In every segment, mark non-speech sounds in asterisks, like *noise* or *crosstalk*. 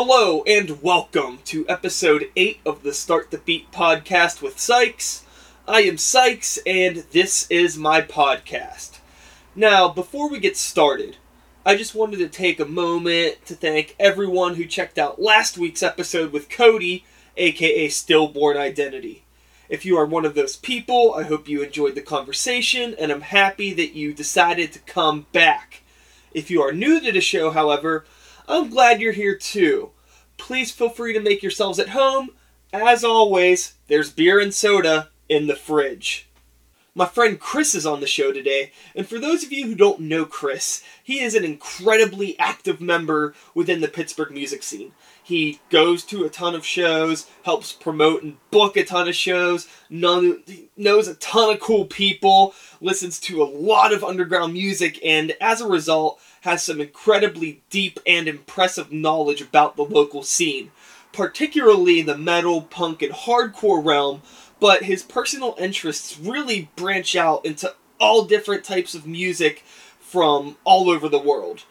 Hello and welcome to episode 8 of the Start the Beat podcast with Sykes. I am Sykes and this is my podcast. Now, before we get started, I just wanted to take a moment to thank everyone who checked out last week's episode with Cody, aka Stillborn Identity. If you are one of those people, I hope you enjoyed the conversation and I'm happy that you decided to come back. If you are new to the show, however, I'm glad you're here too. Please feel free to make yourselves at home. As always, there's beer and soda in the fridge. My friend Chris is on the show today, and for those of you who don't know Chris, he is an incredibly active member within the Pittsburgh music scene. He goes to a ton of shows, helps promote and book a ton of shows, knows a ton of cool people, listens to a lot of underground music, and as a result, has some incredibly deep and impressive knowledge about the local scene, particularly the metal, punk, and hardcore realm. But his personal interests really branch out into all different types of music from all over the world.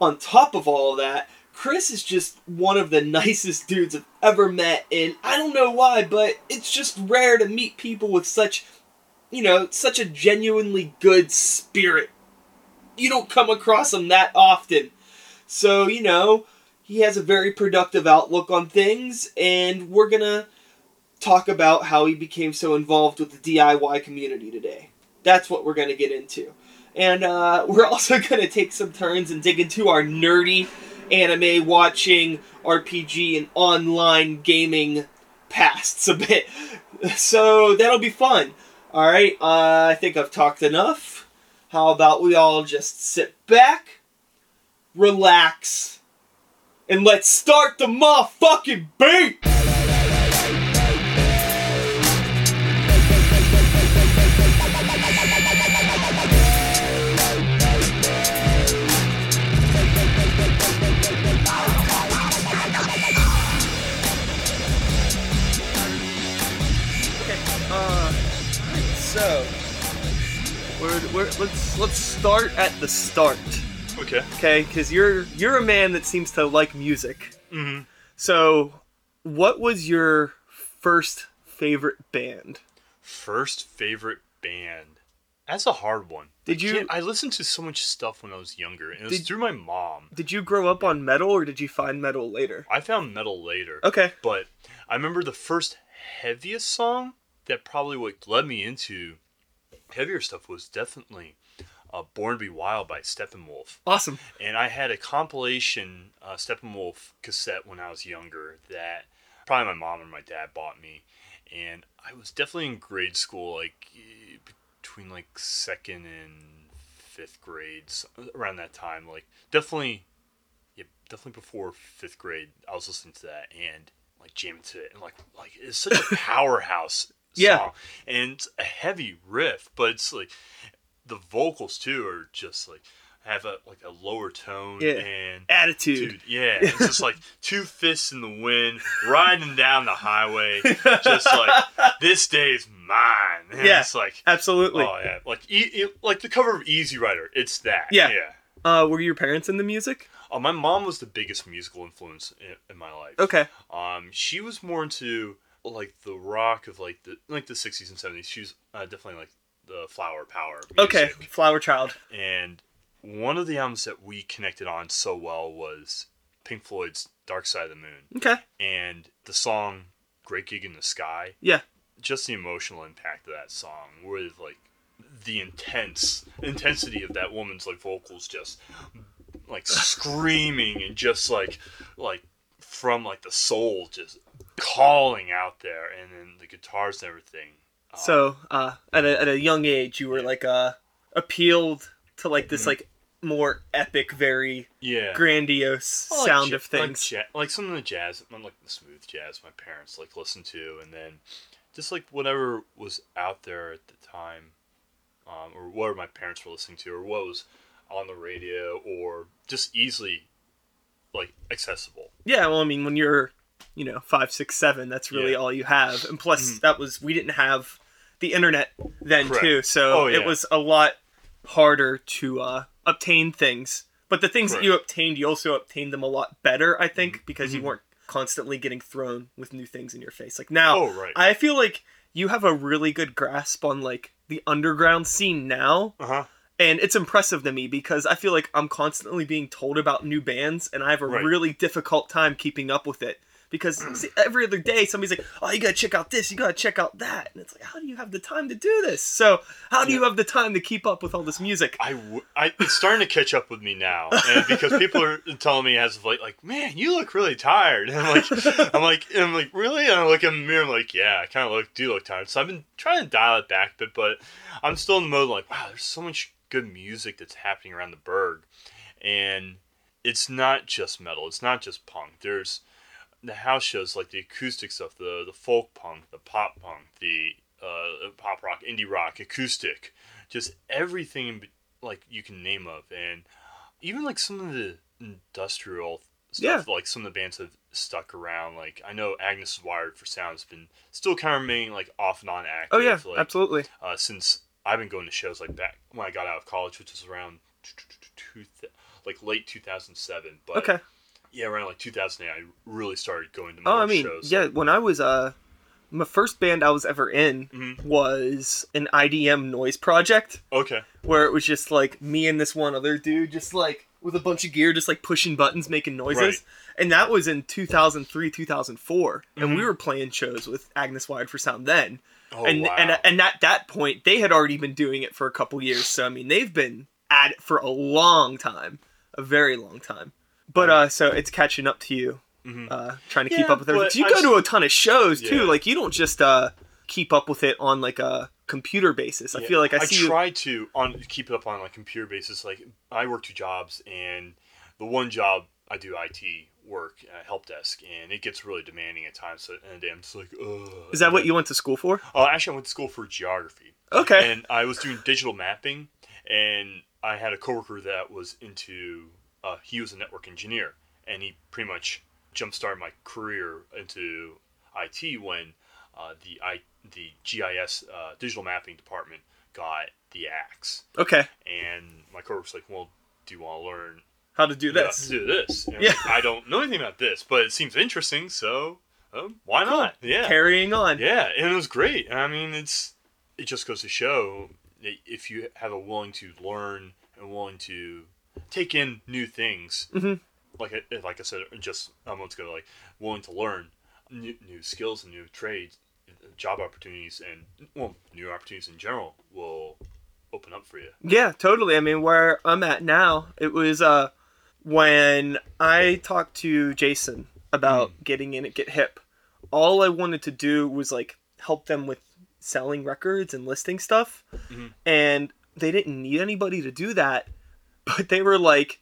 On top of all of that, Chris is just one of the *laughs* nicest dudes I've ever met, and I don't know why, but it's just rare to meet people with such, you know, such a genuinely good spirit. You don't come across them that often. So, you know, he has a very productive outlook on things, and we're gonna talk about how he became so involved with the DIY community today. That's what we're gonna get into. And uh, we're *laughs* also gonna take some turns and dig into our nerdy anime watching, RPG, and online gaming pasts a bit. *laughs* So that'll be fun. Alright, uh, I think I've talked enough. How about we all just sit back, relax, and let's start the motherfucking beat! At the start, Okay. okay? Because you're you're a man that seems to like music. Mm-hmm. So, what was your first favorite band? First favorite band. That's a hard one. Did I you- I listened to so much stuff when I was younger, and it was Did- through my mom. Did you grow up on metal, or did you find metal later? I found metal later. Okay. But I remember the first heaviest song that probably what led me into heavier stuff was definitely uh, "Born to Be Wild" by Steppenwolf. Awesome. and I had a compilation uh, Steppenwolf cassette when I was younger that probably my mom or my dad bought me, and I was definitely in grade school, like eh, between like second and fifth grades, around that time. Like definitely, yeah, definitely before fifth grade, I was listening to that and like jamming to it, and like like it's such a *laughs* powerhouse Yeah. song, and a heavy riff, but it's like the vocals too are just like have a like a lower tone Yeah. and Attitude. dude yeah it's just like *laughs* two fists in the wind riding down the highway just like this day's mine and Yeah. it's like Absolutely. oh yeah like e- like the cover of easy rider it's that Yeah. yeah Uh, were your parents in the music? oh, my mom was the biggest musical influence in, in my life Okay. um she was more into like the rock of like the like the 60s and 70s she was uh, definitely like the flower power Okay. Flower Child. And one of the albums that we connected on so well was Pink Floyd's Dark Side of the Moon. Okay. And the song Great Gig in the Sky, Yeah. just the emotional impact of that song with like the intense intensity of that woman's like vocals just like screaming and just like like from like the soul just calling out there and then the guitars and everything. So, uh, at a, at a young age, you were like uh, appealed to like this like more epic, very yeah. grandiose Well, like sound ja- of things. Like, ja- like some of the jazz, like the smooth jazz my parents like listened to, and then just like whatever was out there at the time, um, or what my parents were listening to, or what was on the radio, or just easily like accessible. Yeah, well, I mean, when you're, you know, five, six, seven, that's really Yeah. all you have. And plus, Mhm. that was we didn't have the internet then Correct. too, so Oh, it was a lot harder to uh, obtain things But the things Right. that you obtained, you also obtained them a lot better, I think, because you Mhm. weren't constantly getting thrown with new things in your face. Like now, Oh right. I feel like you have a really good grasp on like the underground scene now, Uh huh. and it's impressive to me because I feel like I'm constantly being told about new bands, and I have a Right. really difficult time keeping up with it. Because mm. see, every other day somebody's like, "Oh, you gotta check out this, you gotta check out that," and it's like, how do you have the time to do this? So, how do you have the time to keep up with all this music? I, w- I it's starting to catch up with me now, and because people are *laughs* telling me as of late, like, man, you look really tired. *laughs* And I'm like, I'm like, and I'm like, really? And I look in the mirror, I'm like, yeah, I kind of look, do look tired. So I've been trying to dial it back a bit, but I'm still in the mode like, wow, there's so much good music that's happening around the Burgh, and it's not just metal, it's not just punk. There's the house shows like the acoustic stuff, the the folk punk, the pop punk, the uh, pop rock, indie rock, acoustic, just everything like you can name of, and even like some of the industrial stuff, yeah. like some of the bands have stuck around. Like I know Agnes Wired for Sound has been still kind of remaining like off and on active. Oh yeah, like, absolutely. uh, since I've been going to shows like back when I got out of college, which was around two, like late 2007. But Okay. Yeah, around like 2008, I really started going to more Oh, I mean, shows. yeah. When I was uh, my first band I was ever in Mhm. was an IDM noise project Okay. where it was just like me and this one other dude, just like with a bunch of gear, just like pushing buttons, making noises. Right. And that was in 2003, 2004, and Mhm. we were playing shows with Agnes Wired for Sound then. Oh and wow. and and at that point, they had already been doing it for a couple years. So I mean, they've been at it for a long time, a very long time. But uh, so it's catching up to you, Mhm. uh, trying to keep up with everything. but you I go s- to a ton of shows too. Yeah. Like you don't just uh keep up with it on like a computer basis. I Yeah, feel like I, see you. try to on keep it up on like computer basis. Like I work two jobs, and the one job I do IT work at help desk, and it gets really demanding at times. So and I'm just like, ugh. Is that what you went to school for? Oh, actually, I went to school for geography. Okay. and I was doing digital mapping, and I had a coworker that was into. Uh, he was a network engineer, and he pretty much jump started my career into IT when uh, the I the GIS uh, digital mapping department got the axe, okay. and my coworker's like, "Well, do you want to learn How to do how this? to do this?" And Yeah. like, I don't know anything about this, but it seems interesting, so um, why not? Yeah, Carrying on. yeah, and it was great. I mean, it's it just goes to show that if you have a willing to learn and willing to take in new things, Mhm. like I, like I said just a month ago, like willing to learn new, new skills and new trades, job opportunities, and well, new opportunities in general will open up for you. Yeah, totally. I mean, where I'm at now, it was uh when I talked to Jason about Hmm. getting in at Get Hip. All I wanted to do was like help them with selling records and listing stuff, Mhm. and they didn't need anybody to do that. But they were like,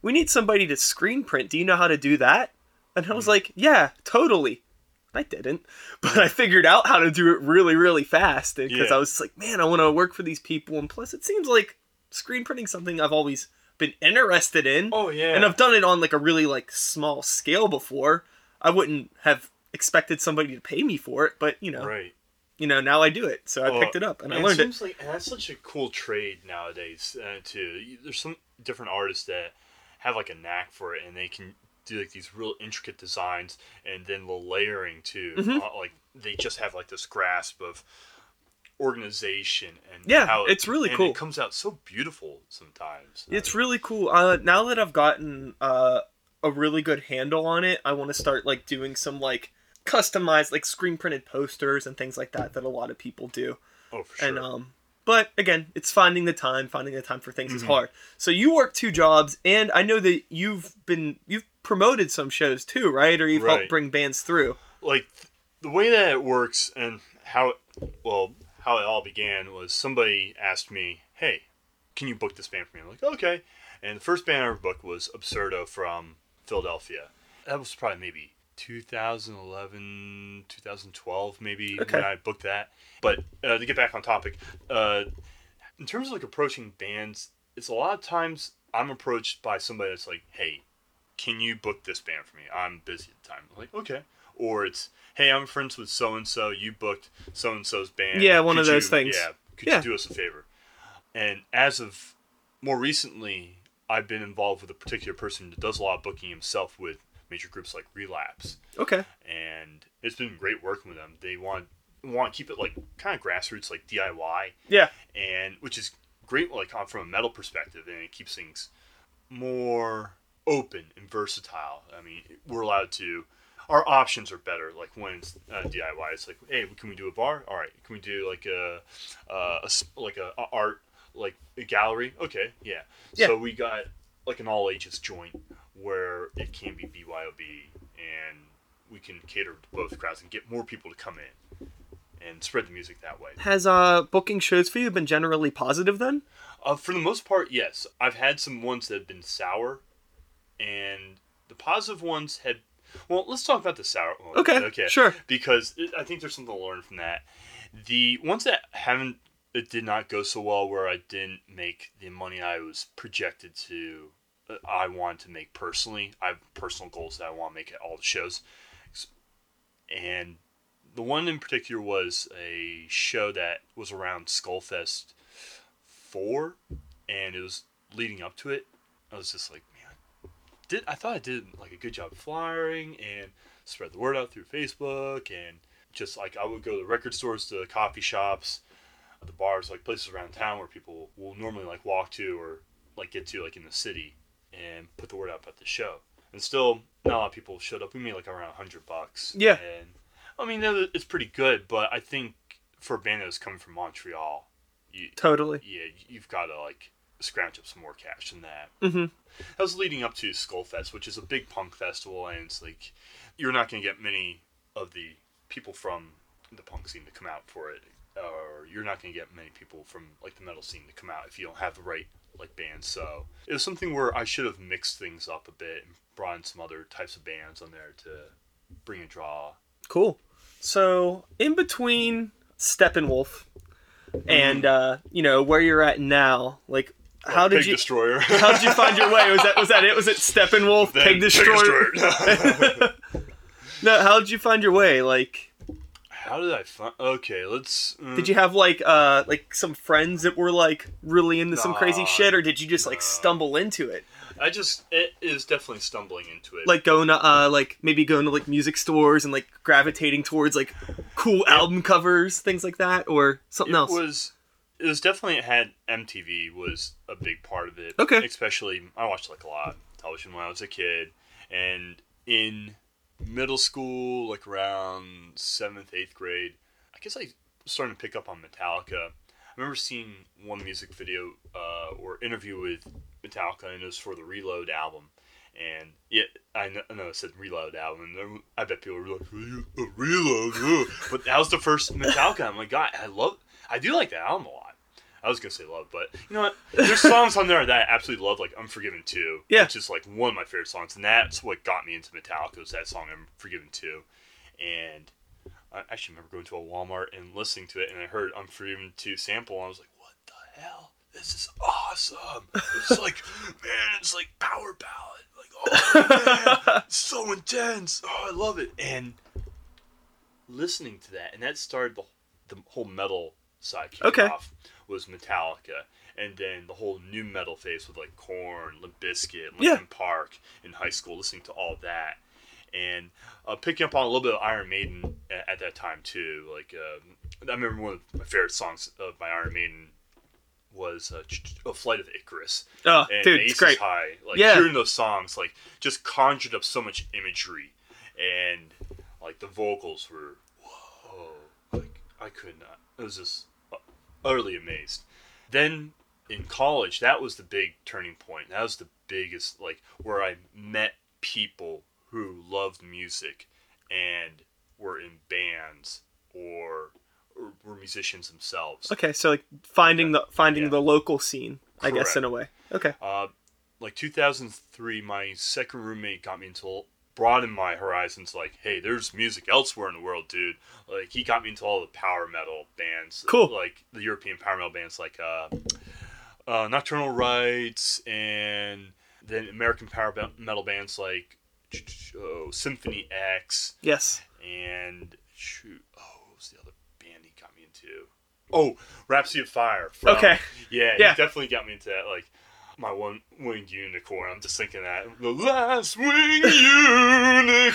"We need somebody to screen print. Do you know how to do that?" And I was Hmm. like, "Yeah, totally." I didn't, *laughs* but I figured out how to do it really, really fast because Yeah. I was like, man, I want to work for these people, and plus, it seems like screen printing something I've always been interested in, Oh yeah, and I've done it on like a really like small scale before. I wouldn't have expected somebody to pay me for it, but you know, right. You know, now I do it, so I Well, picked it up and I learned it. seems like and that's such a cool trade nowadays uh, too. There's some different artists that have like a knack for it, and they can do like these real intricate designs, and then the layering too. Mhm. Uh, like they just have like this grasp of organization and Yeah, how it's really and cool. It comes out so beautiful sometimes. It's really cool. Uh, now that I've gotten uh, a really good handle on it, I want to start like doing some like customized like screen printed posters and things like that that a lot of people do. oh for sure. And um, but again, it's finding the time. Finding the time for things is Mhm. hard. So you work two jobs, and I know that you've been you've promoted some shows too, right? Or you've Right. helped bring bands through. like the way that it works and how well how it all began was somebody asked me hey can you book this band for me i'm like okay and the first band i ever booked was absurdo from philadelphia that was probably maybe 2011 2012 maybe Okay. when i booked that. But uh, to get back on topic uh, in terms of like approaching bands it's a lot of times i'm approached by somebody that's like hey can you book this band for me? I'm busy at the time. I'm like okay. Or it's hey i'm friends with so and so you booked so and so's band. Yeah, one Could of those you- things. yeah could Yeah. you do us a favor? And as of more recently I've been involved with a particular person that does a lot of booking himself with major groups like Relapse, Okay. and it's been great working with them. They want want to keep it like kind of grassroots, like DIY, Yeah. and which is great, like on- from a metal perspective, and it keeps things more open and versatile. I mean, we're allowed to. Our options are better. Like when it's uh, DIY, it's like, hey, can we do a bar? All right. Can we do like a, uh, a like a, a art like a gallery? Okay, yeah. Yeah. So we got like an all ages joint where it can be BYOB and we can cater to both crowds and get more people to come in and spread the music that way. Has uh booking shows for you been generally positive then? Uh, for the most part, yes. I've had some ones that have been sour, and the positive ones had. Well, let's talk about the sour ones. Okay, Okay. sure. Because it, I think there's something to learn from that. The ones that haven't, it did not go so well, where I didn't make the money I was projected to, I want to make personally. I have personal goals that I want to make at all the shows, and the one in particular was a show that was around Skullfest four, and it was leading up to it. I was just like, man, did I thought I did like a good job flyering and spread the word out through Facebook and just like I would go to the record stores, to the coffee shops, the bars, like places around town where people will normally like walk to or like get to like in the city and put the word out about the show. And still, not a lot of people showed up. We made like around a hundred bucks. Yeah. And I mean, it's pretty good, but I think for a band that's coming from Montreal, you, Totally. yeah, you've got to like scrounge up some more cash than that. Mhm. That was leading up to Skullfest, which is a big punk festival, and it's like you're not going to get many of the people from the punk scene to come out for it, or you're not going to get many people from like the metal scene to come out if you don't have the right like bands. So it was something where I should have mixed things up a bit and brought in some other types of bands on there to bring a draw. Cool. So in between Steppenwolf and uh, you know where you're at now, like how Like did Pig you Destroyer? *laughs* how did you find your way? Was that was that it? Was it Steppenwolf, Then Pig Destroyer? Destroyer. *laughs* no, how did you find your way? Like, How did I find? Okay, let's. mm, did you have like uh like some friends that were like really into some crazy shit, or did you just like stumble into it? I just it is definitely stumbling into it. Like going to uh like maybe going to like music stores and like gravitating towards like cool album covers, things like that, or something else? it else. was it was definitely it had MTV was a big part of it. Okay. Especially I watched like a lot of television when I was a kid, and in middle school, like around seventh, eighth grade, I guess I starting to pick up on Metallica. I remember seeing one music video uh, or interview with Metallica, and it was for the Reload album. And yeah, I know, I know it said Reload album, and I bet people were like, "Re- uh, Reload, but that was the first Metallica. I'm like, God, I love, I do like that album a lot. I was gonna say love, but you know what? There's songs on there that I absolutely love, like Unforgiven 2, Yeah. which is like one of my favorite songs, and that's what got me into Metallica was that song Unforgiven 2. And I actually remember going to a Walmart and listening to it, and I heard Unforgiven 2 sample, and I was like, what the hell? This is awesome. It's *laughs* like, man, it's like power ballad. Like, oh man, it's so intense. Oh, I love it. And listening to that, and that started the, the whole metal side Okay. off was Metallica, and then the whole new metal phase with like Korn, Limp Bizkit, Linkin Yeah. Park in high school, listening to all that, and uh, picking up on a little bit of Iron Maiden at, at that time too. Like um, I remember one of my favorite songs of my Iron Maiden was uh, Ch- Ch- a Flight of Icarus Oh, and dude, Aces it's great. High. Like Yeah. hearing those songs, like just conjured up so much imagery, and like the vocals were whoa, like I could not. I was just utterly amazed. Then in college, that was the big turning point. That was the biggest like where I met people who loved music and were in bands or, or were musicians themselves. Okay, so like finding the finding Yeah. the local scene, I guess in a way. Okay. Uh, like 2003, my second roommate got me into broaden my horizons. Like, hey, there's music elsewhere in the world, dude. Like, he got me into all the power metal bands. Cool. Like the European power metal bands, like uh, uh, Nocturnal Rites, and then American power metal bands like oh, Symphony X, Yes. and shoot, oh, what was the other band he got me into? Oh, Rhapsody of Fire. From, Okay. Yeah, Yeah. he definitely got me into that. Like, my one winged unicorn. I'm just thinking that the last winged unicorn.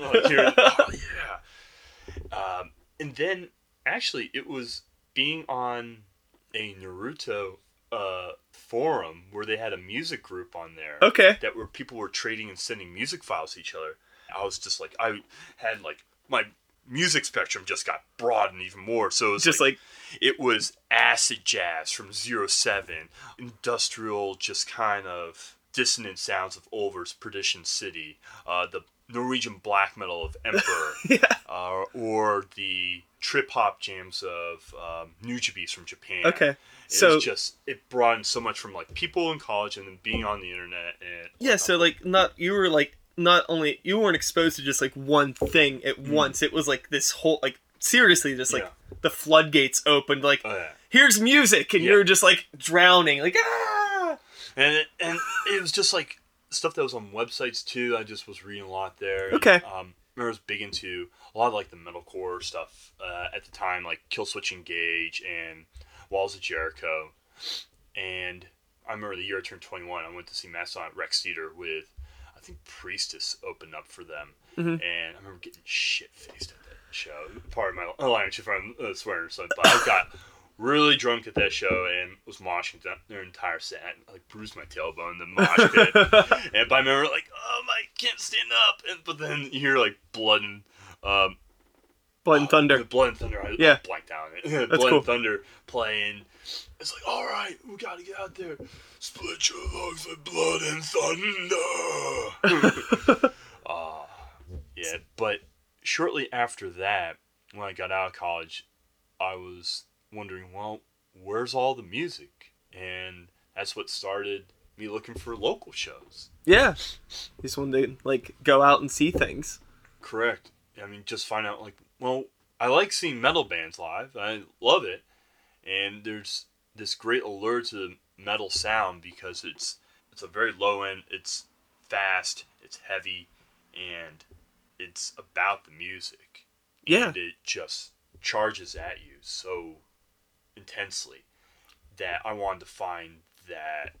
*laughs* Like here, oh yeah. Um, and then actually, it was being on a Naruto uh, forum where they had a music group on there Okay. that where people were trading and sending music files to each other. I was just like, I had like my music spectrum just got broadened even more. So it was Just like, it was acid jazz from Zero Seven, industrial, just kind of dissonant sounds of Ulver's Perdition City, uh, the Norwegian black metal of Emperor, *laughs* yeah. uh, or the trip hop jams of um, Nujabes from Japan. Okay. It So was just it broadened so much from like people in college and then being on the internet and yeah, so like not you were like not only you weren't exposed to just like one thing at once. It was like this whole like seriously just like Mm. Yeah. the floodgates opened. Like oh yeah. here's music, and Yeah. you're just like drowning. Like ah. and it, and it was just like stuff that was on websites too. I just was reading a lot there. And, Okay. Um, I was big into a lot of like the metalcore stuff uh, at the time, like Killswitch Engage and Walls of Jericho. And I remember the year I turned 21, I went to see Mastodon at Rex Theater with, I think Priestess opened up for them. Mhm. And I remember getting shit faced at that show. Part of my alliance if I'm uh, swearing, so but I got *laughs* really drunk at that show and was moshing th- their entire set. I, like bruised my tailbone the mosh pit. *laughs* and but I remember like, oh my, can't stand up. And but then you hear like blood and um, Blood and the Thunder. blood and thunder. I, Yeah. I blanked out on it. *laughs* Blood cool. and thunder playing. It's like, all right, we gotta get out there. Split your lungs with blood and thunder. uh, *laughs* yeah, but shortly after that, when I got out of college, I was wondering, well, where's all the music? And that's what started me looking for local shows. Yeah. Just when they like go out and see things. Correct. I mean, just find out like, well, I like seeing metal bands live. I love it, and there's this great allure to the metal sound because it's it's a very low end. It's fast. It's heavy, and it's about the music. Yeah. And it just charges at you so intensely that I wanted to find that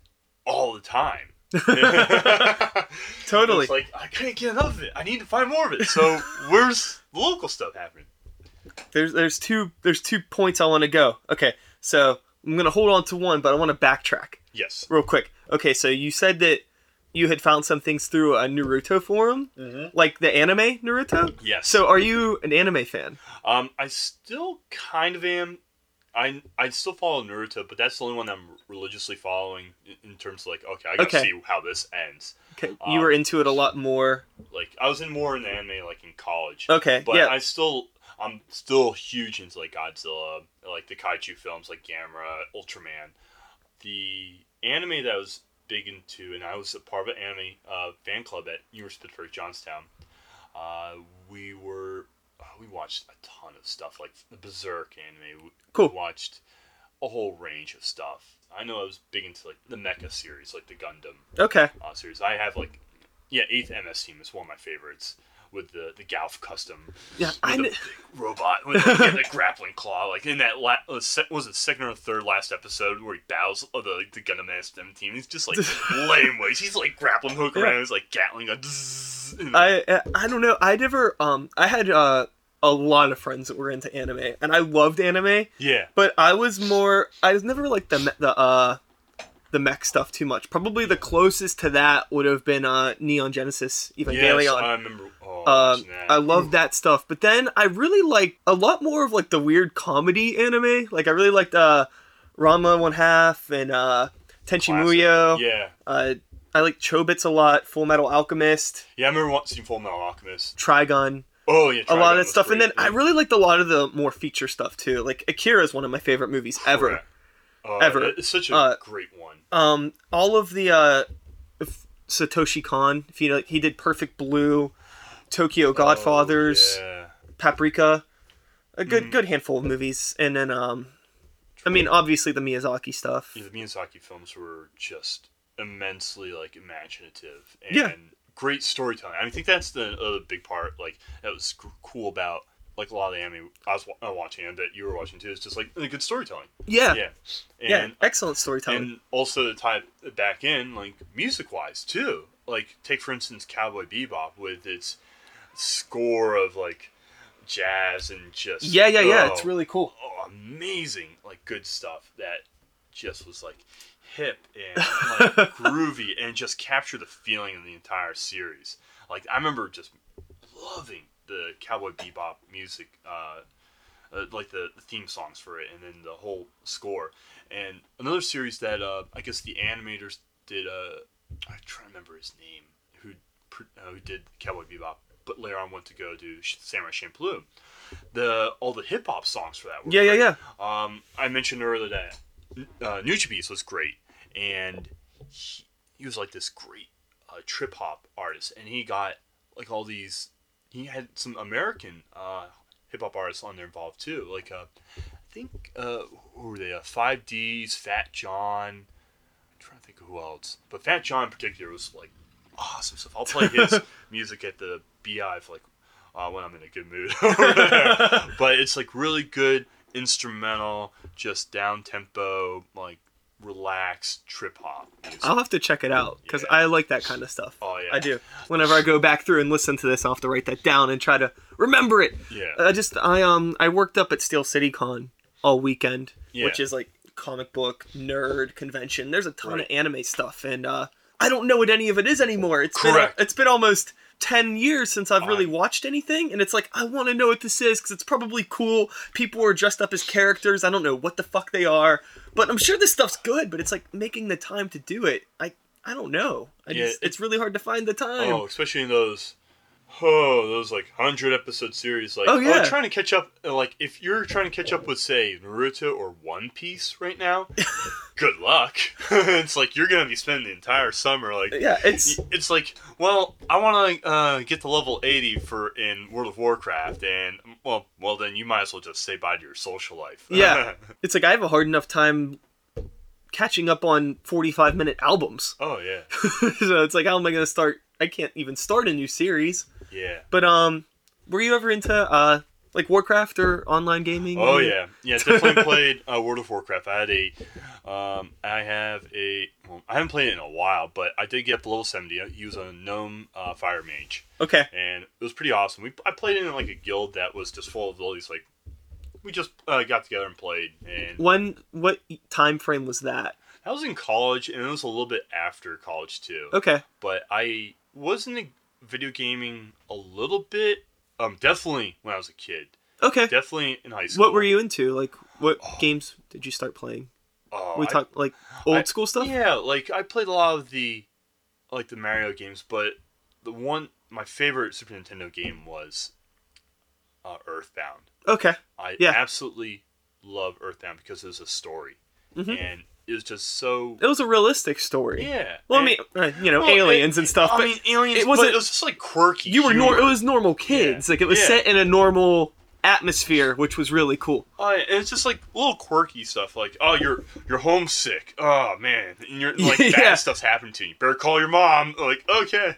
all the time. *laughs* Totally. It's like I can't get enough of it. I need to find more of it. So *laughs* where's the local stuff happening? There's there's two there's two points I want to go. Okay, so I'm gonna hold on to one, but I want to backtrack Yes. real quick. Okay, so you said that you had found some things through a Naruto forum, Mm-hmm. like the anime Naruto. Yes. So are you an anime fan? um, I still kind of am. I I still follow Naruto, but that's the only one I'm religiously following in- in terms of like, okay, I gotta Okay. see how this ends. Okay, you Um, were into it a lot more. Like I was in more in anime like in college. Okay, But yeah, I still I'm still huge into like Godzilla, like the kaiju films like Gamera, Ultraman. The anime that I was big into, and I was a part of an anime uh, fan club at University of Pittsburgh Johnstown. Uh, we were uh, we watched a ton of stuff like the Berserk anime. We, Cool. We watched a whole range of stuff. I know I was big into like the Mecha series, like the Gundam okay, uh, series. I have like, yeah, Eighth MS Team is one of my favorites with the the Gouf Custom. yeah. I the big robot with the, the grappling claw, like in that la- uh, was it second or third last episode where he battles uh, the the Gundam SM team. He's just like *laughs* lame ways. He's like grappling hook around. He's like Gatling gun. zzz, and- I uh, I don't know. I never um I had uh a lot of friends that were into anime, and I loved anime. yeah, But I was more. I was never like the the uh the mech stuff too much. Probably the closest to that would have been uh Neon Genesis yes, Evangelion. I remember. Oh, that. I love that stuff. But then I really like a lot more of like the weird comedy anime. Like I really liked uh Ranma One Half and uh Tenchi Classic. Muyo. Yeah, Uh, I like Chobits a lot. Full Metal Alchemist, yeah. I remember watching Full Metal Alchemist. Trigun. Oh yeah, a lot of that stuff. And great, then I really liked a lot of the more feature stuff too. Like Akira is one of my favorite movies ever. Correct. Uh, Ever. It's such a Uh, great one. Um, all of the uh, Satoshi Kon, if you like, he did Perfect Blue, Tokyo Godfathers, Oh, yeah. Paprika, a good Mhm. good handful of movies, and then um, I mean obviously the Miyazaki stuff. Yeah, the Miyazaki films were just immensely like imaginative and Yeah. great storytelling. I think that's the other big part like that was cool about like a lot of the anime I was wa- watching and that you were watching too is just like good storytelling. Yeah. Yeah, Yeah. excellent storytelling. and also to tie it back in like music wise too. Like take for instance Cowboy Bebop with its score of like jazz and just yeah, yeah, yeah. oh, It's really cool. oh, amazing like good stuff that just was like hip and like *laughs* groovy and just captured the feeling of the entire series. Like I remember just loving the Cowboy Bebop music, uh, uh, like the, the theme songs for it, and then the whole score. And another series that uh, I guess the animators did. Uh, I try to remember his name. Who uh, who did Cowboy Bebop, but later on went to go do Samurai Champloo. The all the hip hop songs for that. Were Yeah, yeah, great. yeah. Um, I mentioned earlier that uh, Nujabes was great, and he, he was like this great uh, trip hop artist, and he got like all these. He had some American uh, hip hop artists on there involved too, like uh, I think uh, who were they? Uh, Five Deez, Fat Jon. I'm trying to think of who else, but Fat Jon in particular was like awesome stuff. I'll play his *laughs* music at the BI for like uh, when I'm in a good mood. *laughs* *laughs* but it's like really good instrumental, just down tempo, like relaxed trip hop music. I'll have to check it out because Yeah. I like that kind of stuff. Oh, yeah. I do. Whenever I go back through and listen to this, I'll have to write that down and try to remember it. Yeah. I just I um I worked up at Steel City Con all weekend, Yeah. which is like comic book nerd convention. There's a ton Right. of anime stuff, and uh, I don't know what any of it is anymore. It's Correct. been it's been almost ten years since I've really watched anything, and it's like I want to know what this is because it's probably cool. People are dressed up as characters. I don't know what the fuck they are, but I'm sure this stuff's good. But it's like making the time to do it. I I don't know. I Yeah, just, it's really hard to find the time. Oh, especially in those, oh, those like hundred episode series. Like, Oh, yeah. trying to catch up. uh, Like, if you're trying to catch up with, say, Naruto or One Piece right now, *laughs* good luck. *laughs* it's like you're gonna be spending the entire summer like. Yeah, it's It's like, well, I want to uh, get to level eighty for in World of Warcraft, and well, well, then you might as well just say bye to your social life. Yeah. *laughs* it's like I have a hard enough time catching up on 45 minute albums. oh yeah. so it's like how am I going to start I can't even start a new series. Yeah. But um were you ever into uh like Warcraft or online gaming? Oh yeah, yeah. Definitely *laughs* played uh, World of Warcraft. I had a, um, I have a. Well, I haven't played it in a while, but I did get up to level seventy. I use a gnome uh, fire mage, Okay. and it was pretty awesome. We I played it in like a guild that was just full of all these like. We just uh, got together and played, and When what time frame was that? I was in college, and it was a little bit after college too. Okay. But I was into video gaming a little bit. Um, definitely when I was a kid. Okay. Definitely in high school. What were you into? Like what games did you start playing? Oh, we talk like old I- school stuff? Yeah, like I played a lot of the like the Mario games, but the one my favorite Super Nintendo game was uh, Earthbound. Okay. I Yeah. absolutely love Earthbound because there's a story, Mhm. and it was just so It was a realistic story. yeah. Well, I mean, uh, you know, well, aliens it- and stuff, I but mean, aliens. it It wasn't-. It was just like quirky. you were nor- it was normal kids. Yeah. Like it was Yeah. set in a normal atmosphere, which was really cool. Oh, yeah, and it's just like little quirky stuff, like oh, you're you're homesick. Oh man, and you're like *laughs* Yeah. bad stuff's happened to you. Better call your mom. Like okay,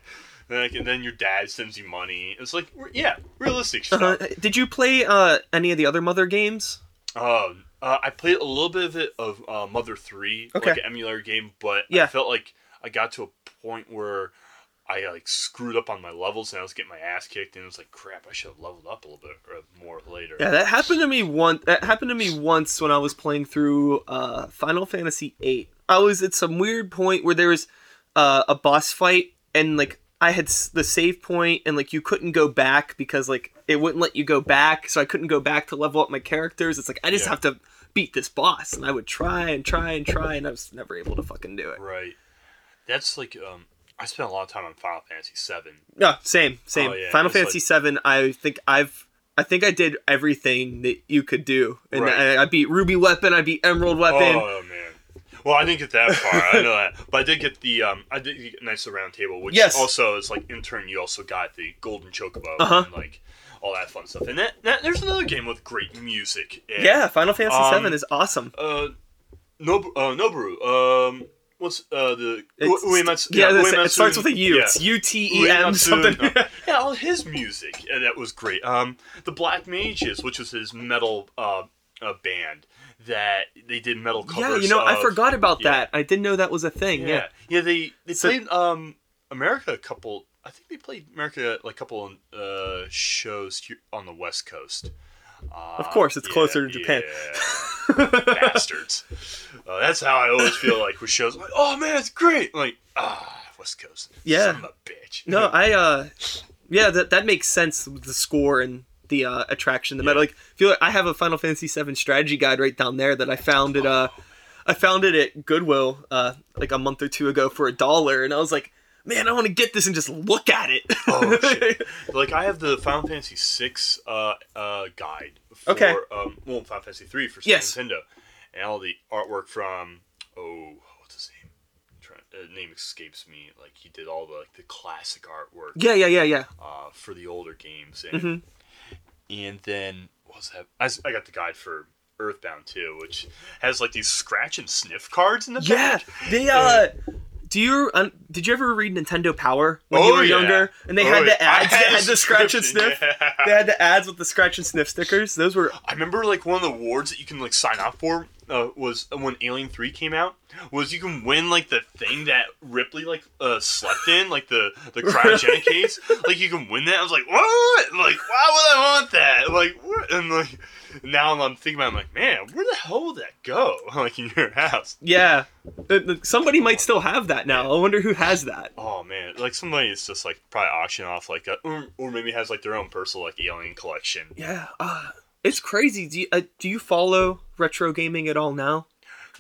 like, and then your dad sends you money. It's like yeah, realistic Uh, stuff. did you play uh, any of the other Mother games? Um, uh, I played a little bit of it of uh, Mother Three, Okay. like an emulator game, but Yeah. I felt like I got to a point where. I like screwed up on my levels and I was getting my ass kicked and it was like crap I should have leveled up a little bit or more later. Yeah, that happened to me once. That happened to me once when I was playing through uh, Final Fantasy VIII. I was at some weird point where there was uh, a boss fight, and like I had the save point, and like you couldn't go back because like it wouldn't let you go back, so I couldn't go back to level up my characters. It's like I just Yeah. have to beat this boss, and I would try and try and try, and I was never able to fucking do it. Right. That's like um I spent a lot of time on Final Fantasy Seven. Yeah, same, same. Oh, yeah, Final Fantasy Seven. I think I've, I think I did everything that you could do, and Right. I, I beat Ruby Weapon. I beat Emerald Weapon. Oh man. Well, I didn't get that far. I know that, but I did get the um. I did get nice round table, which Yes. also is like in turn you also got the golden chocobo Uh-huh. and like all that fun stuff. And that, that there's another game with great music. And, Yeah, Final Fantasy Um, Seven is awesome. Uh, Nobu, uh, Noboru. Um, what's uh the It's- Uematsu? yeah, this- Uematsu- it starts with a U. Yeah. It's U T E M something. *laughs* Yeah, all his music uh, that was great. Um, the Black Mages, which was his metal uh, uh band, that they did metal covers. Yeah, you know, I forgot about yeah. that. I didn't know that was a thing. Yeah, Yeah. yeah. They they So- played um America a couple. I think they played America like a couple uh shows on the West Coast. Uh, Of course, it's yeah, closer to Japan. Bastards. *laughs* Uh, that's how I always feel like with shows. like, oh man, it's great. I'm like ah, West Coast. Yeah. Son of a bitch. No, I uh yeah, that that makes sense with the score and the uh, attraction, the Yeah. meta. Like, feel like I have a Final Fantasy VII strategy guide right down there that I found at uh, I found it at Goodwill uh like a month or two ago for a dollar, and I was like, man, I want to get this and just look at it. Oh, *laughs* shit. like I have the Final Fantasy VI uh, uh, guide for Okay. um, well Final Fantasy three for Yes. Nintendo, and all the artwork from oh what's his name? Trying, uh, name escapes me. Like he did all the like the classic artwork yeah, yeah, yeah, yeah. uh, for the older games, and Mhm. And then what was that? I, I got the guide for Earthbound too, which has like these scratch and sniff cards in the Yeah, back. they uh. Do you um, did you ever read Nintendo Power when you Oh, were yeah. younger? And they Oh, had the ads that had had the scratch and sniff. yeah. They had the ads with the scratch and sniff stickers. Those were I remember like one of the awards that you can like sign up for uh, was when Alien Three came out. Was you can win like the thing that Ripley like uh, slept in, like the the *laughs* cryogenic case. Like you can win that. I was like, what? Like why would I want that? Like what? And like now I'm thinking about, it, I'm like, man, where the hell would that go? *laughs* Like in your house? Yeah, Uh, uh, somebody might still have that now. I wonder who has that. Oh man, like somebody is just like probably auction off like a, or, or maybe has like their own personal like alien collection. Yeah, uh, it's crazy. Do you, uh, do you follow retro gaming at all now?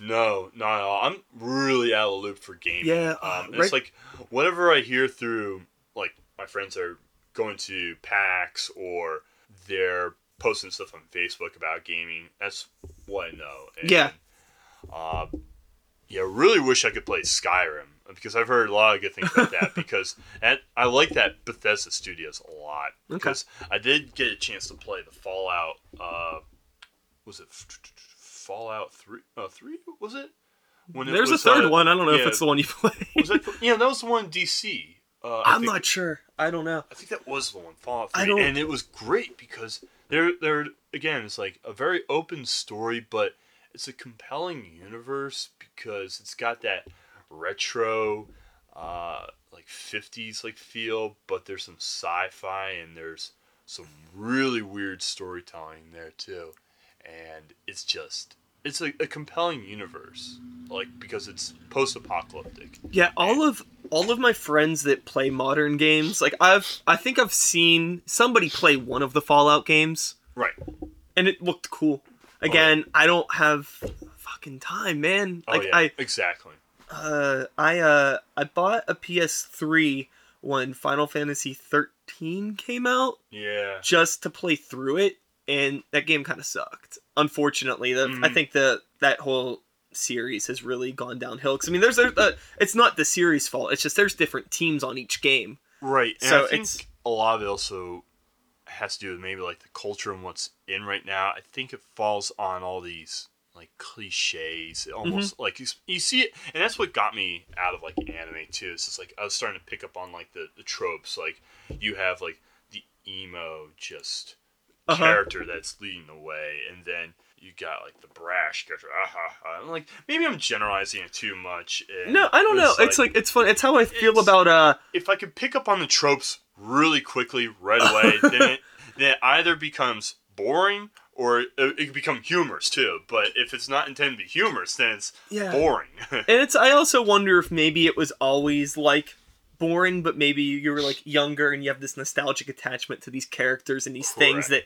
No, not at all. I'm really out of the loop for gaming. Yeah, uh, um, right- it's like whatever I hear through, like my friends are going to PAX or they're posting stuff on Facebook about gaming. That's what I know. And, Yeah. Uh, yeah, really wish I could play Skyrim because I've heard a lot of good things about that. *laughs* Because that, I like that Bethesda Studios a lot. Okay. Because I did get a chance to play the Fallout. Uh, was it Fallout three? Uh, three was it? When it There's a third uh, one. I don't know if it's the one you played. was that, yeah, that was the one in DC. Uh, I'm think- not sure. I don't know. I think that was the one, Fallout I 3. don't- And it was great because they're they're again, it's like a very open story, but it's a compelling universe because it's got that retro uh like 50s like feel, but there's some sci-fi and there's some really weird storytelling there too. And it's just it's a, a compelling universe like because it's post-apocalyptic. Yeah, all of all of my friends that play modern games, like I've I think I've seen somebody play one of the Fallout games Right. and it looked cool. Again, I don't have fucking time, man. Oh Like yeah, I exactly. Uh I uh I bought a PS3 when Final Fantasy 13 came out Yeah. just to play through it and that game kind of sucked. Unfortunately, the, I Mhm. think the that whole series has really gone downhill cuz I mean there's a, uh, it's not the series fault. It's just there's different teams on each game. Right. And So I think it's- a lot of it also has to do with maybe like the culture and what's in right now. I think it falls on all these like cliches. Almost Mm-hmm. like you, you see it, and that's what got me out of like anime too. It's just like I was starting to pick up on like the, the tropes. Like you have like the emo just Uh-huh. character that's leading the way, and then you got like the brash character. Ah, ha, ha. I'm like maybe I'm generalizing it too much. No, I don't know. It's like it's fun. It's how I feel about uh if I could pick up on the tropes really quickly right away, then it *laughs* then it either becomes boring or it, it could become humorous too. But if it's not intended to be humorous, then it's yeah. boring. *laughs* And it's I also wonder if maybe it was always like boring, but maybe you were like younger and you have this nostalgic attachment to these characters and these things that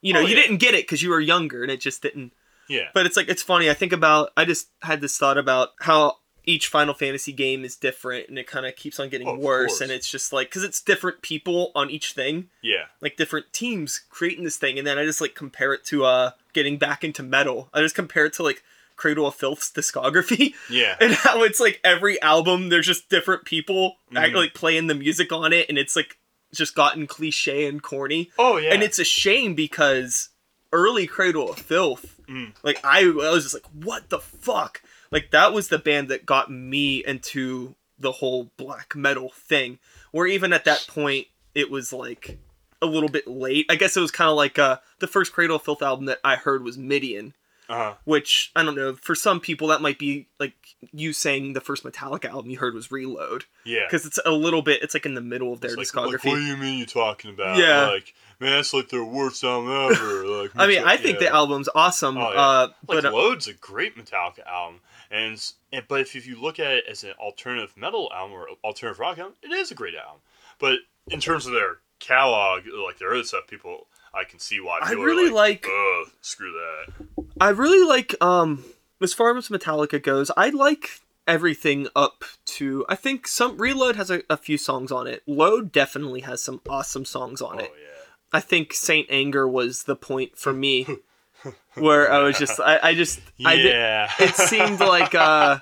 you know Oh, you yeah. didn't get it because you were younger and it just didn't. yeah, But it's like it's funny. I think about I just had this thought about how each Final Fantasy game is different and it kind of keeps on getting Oh, worse course. and it's just like because it's different people on each thing yeah, like different teams creating this thing and then i just like compare it to uh getting back into metal i just compare it to like cradle of filth's discography *laughs* yeah. and how it's like every album there's just different people Mhm. like playing the music on it and it's like just gotten cliche and corny Oh yeah, and it's a shame because early cradle of filth Mm. like I, I was just like what the fuck like that was the band that got me into the whole black metal thing where even at that point it was like a little bit late. I guess it was kind of like uh, the first Cradle of Filth album that I heard was Midian, Uh-huh. which I don't know. For some people, that might be like you saying the first Metallica album you heard was Reload Yeah. because it's a little bit. It's like in the middle of their like, like, discography. what do you mean you're talking about? Yeah. Like, man, that's like their worst album ever. *laughs* Like, I mean, I think the album's awesome, Oh, yeah. uh, Like but uh, Load's a great Metallica album, and, and but if, if you look at it as an alternative metal album or alternative rock album, it is a great album. But in terms of their catalog, like their other stuff, people I can see why I really are like- like, Ugh, screw that. I really like um as far as Metallica goes, I like everything up to I think some Reload has a, a few songs on it. Load definitely has some awesome songs on Oh it. yeah, I think St. Anger was the point for me *laughs* where I was just I, I just I did, yeah. it seemed like uh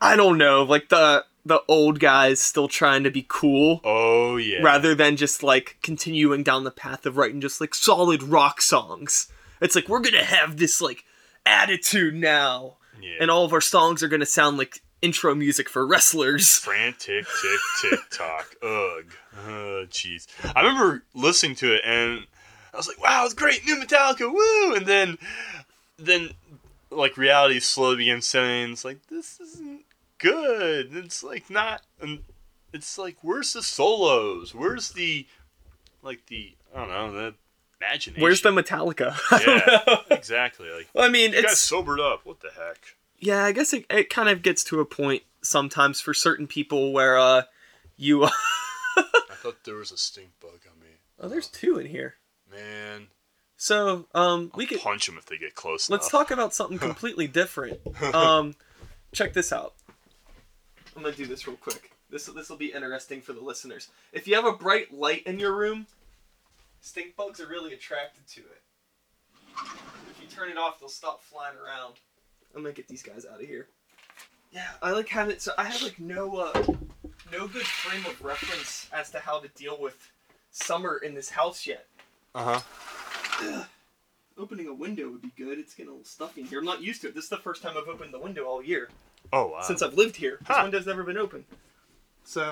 I don't know, like the the old guys still trying to be cool oh yeah. rather than just like continuing down the path of writing just like solid rock songs. It's like we're gonna have this like attitude now, yeah. and all of our songs are gonna sound like intro music for wrestlers. frantic tick tick tock. Ugh. Oh, jeez. I remember listening to it and I was like, "Wow, it's great, new Metallica, woo!" And then, then, like reality slowly begins setting. It's like this isn't good. It's like not. And it's like, where's the solos? Where's the, like the I don't know the imagination. Where's the Metallica? *laughs* Yeah, exactly. Like well, I mean, you it's sobered up. What the heck? yeah. I guess it, it kind of gets to a point sometimes for certain people where uh you. *laughs* I thought there was a stink bug on me. oh, there's two in here. Man, So um, we I'll could punch them if they get close let's enough. talk about something *laughs* completely different. *laughs* Um, check this out. I'm gonna do this real quick. This this will be interesting for the listeners. If you have a bright light in your room, stink bugs are really attracted to it. If you turn it off, they'll stop flying around. I'm gonna get these guys out of here. Yeah, I like having so I have like no uh, no good frame of reference as to how to deal with summer in this house yet. Uh huh. *clears throat* Opening a window would be good. It's getting a little stuffy in here. I'm not used to it. This is the first time I've opened the window all year Oh wow. since I've lived here. This Huh. window's never been open. So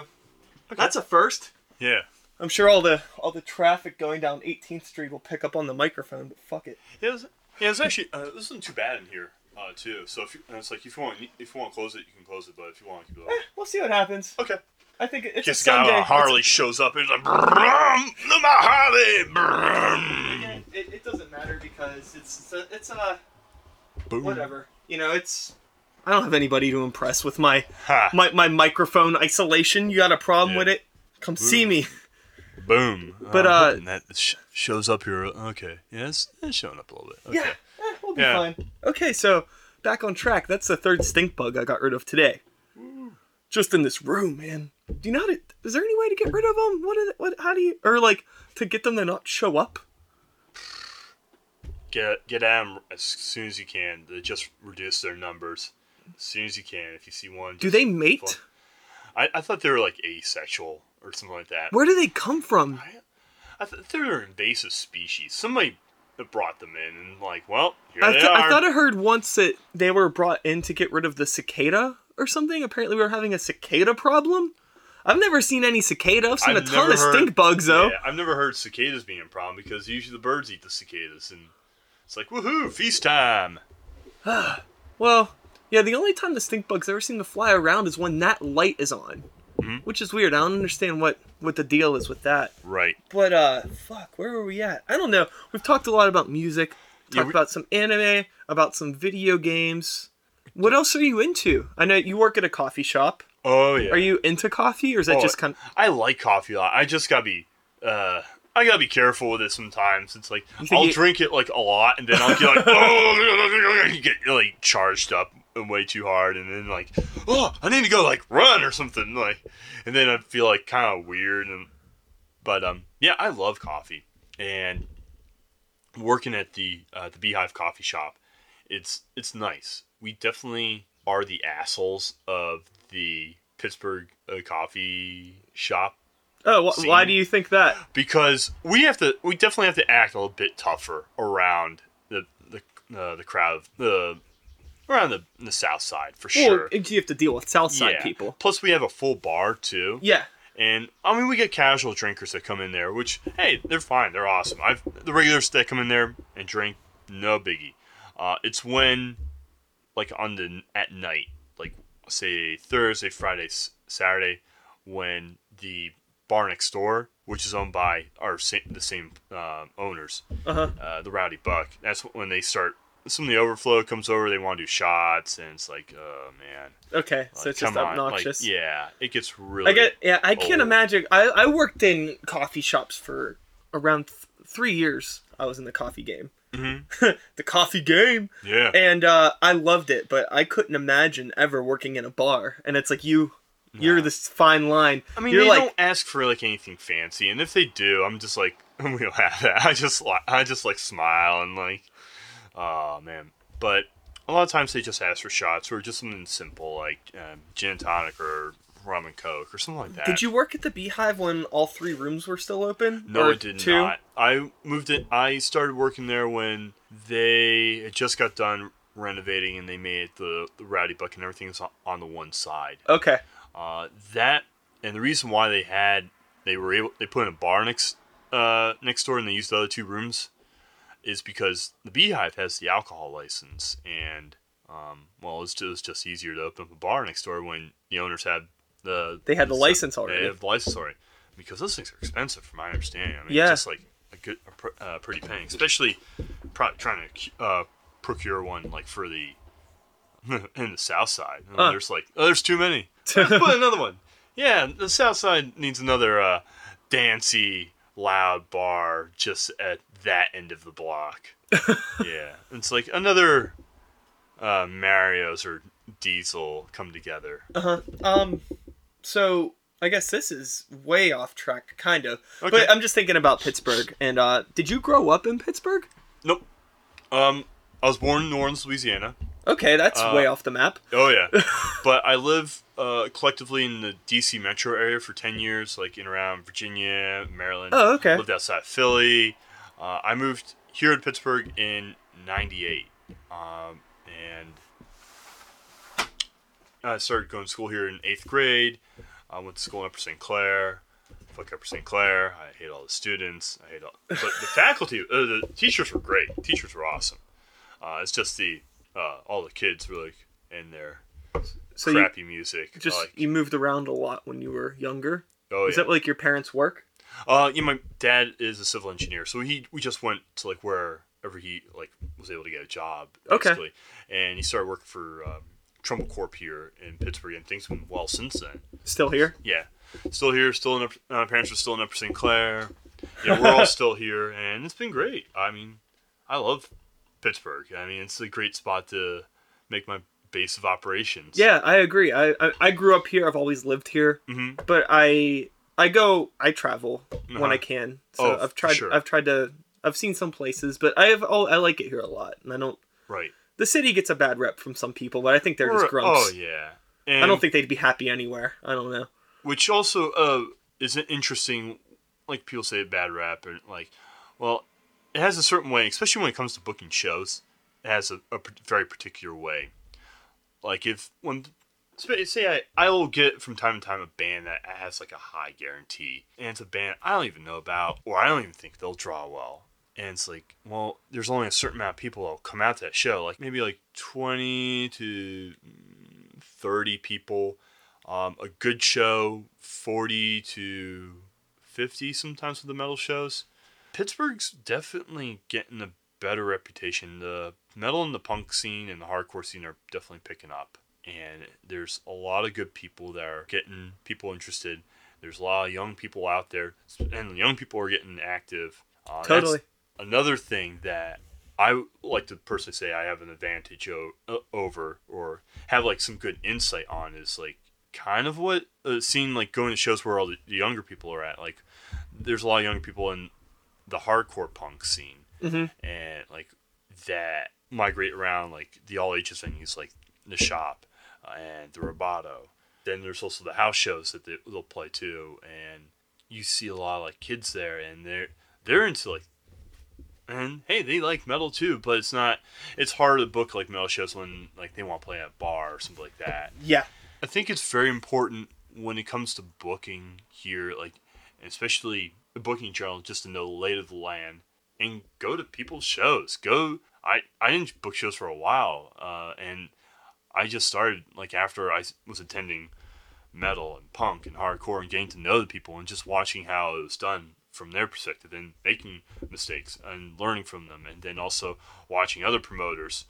Okay. that's a first. yeah. I'm sure all the all the traffic going down 18th Street will pick up on the microphone, but fuck it. Yeah, it was, yeah, it's actually uh, this isn't too bad in here uh, too. So if you, and it's like if you want if you want to close it, you can close it. But if you want to keep it Eh, open, we'll see what happens. okay. I think it's Guess a the guy Sunday. on a Harley shows up and he's like, "Brum, look my Harley, brum." It's- It, it doesn't matter because it's it's a, it's a Boom. whatever. You know, it's I don't have anybody to impress with my Ha. my, my microphone isolation. You got a problem Yeah. with it? Come see me. Boom. *laughs* But, uh, that sh- shows up here. Okay. Yeah, it's, it's showing up a little bit. Okay. Yeah, eh, we'll be Yeah. fine. Okay, so back on track. That's the third stink bug I got rid of today. Just in this room, man. Do you know how to? Is there any way to get rid of them? What? Is, what? How do you? Or like to get them to not show up? Get get them as soon as you can. To just reduce their numbers as soon as you can. If you see one, Do they mate? I, I thought they were like asexual or something like that. Where do they come from? I thought they were an invasive species. Somebody brought them in and like, well, here I, they are. I thought I heard once that they were brought in to get rid of the cicada or something. Apparently, we were having a cicada problem. I've never seen any cicada. I've seen I've a ton of heard- stink bugs though. Yeah, I've never heard cicadas being a problem because usually the birds eat the cicadas and it's like woohoo feast time. *sighs* Well, yeah, the only time the stink bugs ever seem to fly around is when that light is on. Mhm. Which is weird. I don't understand what, what the deal is with that. Right. But, uh, fuck, where were we at? I don't know. We've talked a lot about music, Yeah, talked we- about some anime, about some video games. What else are you into? I know you work at a coffee shop. Oh yeah. Are you into coffee, or is that Oh, just kind of. I like coffee a lot. I just gotta be. Uh, I gotta be careful with it sometimes. It's like I'll you- drink it like a lot, and then I'll get like, *laughs* oh, you get like charged up way too hard, and then like, oh, I need to go like run or something, like, and then I feel like kind of weird. And but um, yeah, I love coffee, and working at the uh, the Beehive Coffee Shop, it's it's nice. We definitely are the assholes of the Pittsburgh uh, coffee shop Oh, wh- why do you think that? because we have to we definitely have to act a little bit tougher around the the uh, the crowd the around the the south side for Well, sure you have to deal with South Side yeah. people. plus we have a full bar too Yeah. And I mean, we get casual drinkers that come in there, which hey, they're fine, they're awesome. I've the regulars that come in there and drink, no biggie. Uh, it's when, like on the at night, like say Thursday, Friday, S- Saturday, when the bar next door, which is owned by our sa- the same uh, owners, Uh-huh. uh, the Rowdy Buck. That's when they start. Some of the overflow comes over. They want to do shots, and it's like, oh man, Okay, so it's just on. Like, obnoxious. yeah, it gets really. I get. Yeah, I can't old. imagine. I I worked in coffee shops for around th- three years. I was in the coffee game. Mhm. *laughs* the coffee game. Yeah. and uh, I loved it, but I couldn't imagine ever working in a bar. And it's like you, you're this fine line. I mean, you're they like, don't ask for like anything fancy, and if they do, I'm just like, *laughs* we don't have that. I just I just like smile and like, oh man. But a lot of times they just ask for shots or just something simple like um, gin and tonic or rum and coke or something like that. did you work at the Beehive when all three rooms were still open? No, Or it did two? not. I moved it. I started working there when they had just got done renovating, and they made the, the Rowdy Buck and everything was on, on the one side. Okay. Uh, that and the reason why they had they were able they put in a bar next uh, next door and they used the other two rooms is because the Beehive has the alcohol license and um, well it's just, it's just easier to open up a bar next door when the owners had the They had the license already. They have the license already because those things are expensive from my understanding. I mean Yeah. just like a good a pr- uh, pretty penny especially pro- trying to uh, procure one like for the *laughs* in the south side. Huh. There's like oh, there's too many. *laughs* Put another one. Yeah, the South Side needs another uh, dancey, loud bar just at that end of the block. *laughs* yeah, it's like another uh, Mario's or Diesel come together. Uh huh. Um. So I guess this is way off track, kind of. Okay. But I'm just thinking about Pittsburgh. And uh, did you grow up in Pittsburgh? Nope. Um, I was born in New Orleans, Louisiana. Okay, that's Uh, way off the map. Oh yeah, *laughs* but I live uh, collectively in the D.C. metro area for ten years, like in around Virginia, Maryland. Oh, okay. Lived outside Philly. Uh, I moved here in Pittsburgh in '98, um, and I started going to school here in eighth grade. I went to school in Upper St. Clair. Fuck Upper St. Clair. I hate all the students. I hate all, but the faculty, uh, the teachers were great. Teachers were awesome. Uh, it's just the uh, all the kids were like in their So you crappy music. just like, you moved around a lot when you were younger. oh Is yeah. that like your parents' work? Uh, yeah, my dad is a civil engineer, so he we just went to like wherever he like was able to get a job, Okay. And he started working for um, Trumbull Corp here in Pittsburgh, and things went well since then. Still here? Yeah, still here, still in. Upper, uh, my parents are still in Upper St. Clair. Yeah, we're all *laughs* still here, and it's been great. I mean, I love Pittsburgh. I mean, it's a great spot to make my base of operations. Yeah, I agree. I I, I grew up here. I've always lived here, hmm but I I go I travel when Uh-huh. I can. So Oh, I've tried sure. I've tried to I've seen some places, but I have oh I like it here a lot, and I don't. Right. The city gets a bad rep from some people, but I think they're just grumps. Oh yeah. And I don't think they'd be happy anywhere. I don't know. which also uh, is an interesting like people say bad rap or like well it has a certain way especially when it comes to booking shows it has a very particular way like if when say I, I will get from time to time a band that has like a high guarantee and it's a band i don't even know about or i don't even think they'll draw well and it's like well there's only a certain amount of people that'll come out to that show like maybe like 20 to mm, 30 people. Um, a good show 40 to 50 sometimes with the metal shows. Pittsburgh's definitely getting a better reputation. The metal and the punk scene and the hardcore scene are definitely picking up. And there's a lot of good people that are getting people interested. There's a lot of young people out there and young people are getting active. Uh, Totally. Another thing that I like to personally say I have an advantage o- o- over or have like some good insight on is like kind of what uh, seeing like going to shows where all the, the younger people are at like there's a lot of young people in the hardcore punk scene Mhm. and like that migrate around like the all ages venues like the shop uh, and the Roboto. Then there's also the house shows that they, they'll play too, and you see a lot of like kids there, and they're they're into like, and hey, they like metal too, but it's not. It's hard to book like metal shows when like they want to play at a bar or something like that. Yeah. I think it's very important when it comes to booking here, like especially the booking journal, just to know the lay of the land and go to people's shows. Go. I I didn't book shows for a while, uh, and I just started like after I was attending metal and punk and hardcore and getting to know the people and just watching how it was done from their perspective and making mistakes and learning from them and then also watching other promoters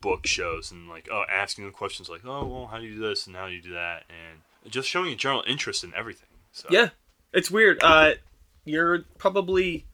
book shows and like oh asking them questions like oh well how do you do this and how do you do that and just showing a general interest in everything so Yeah, it's weird. Uh, you're probably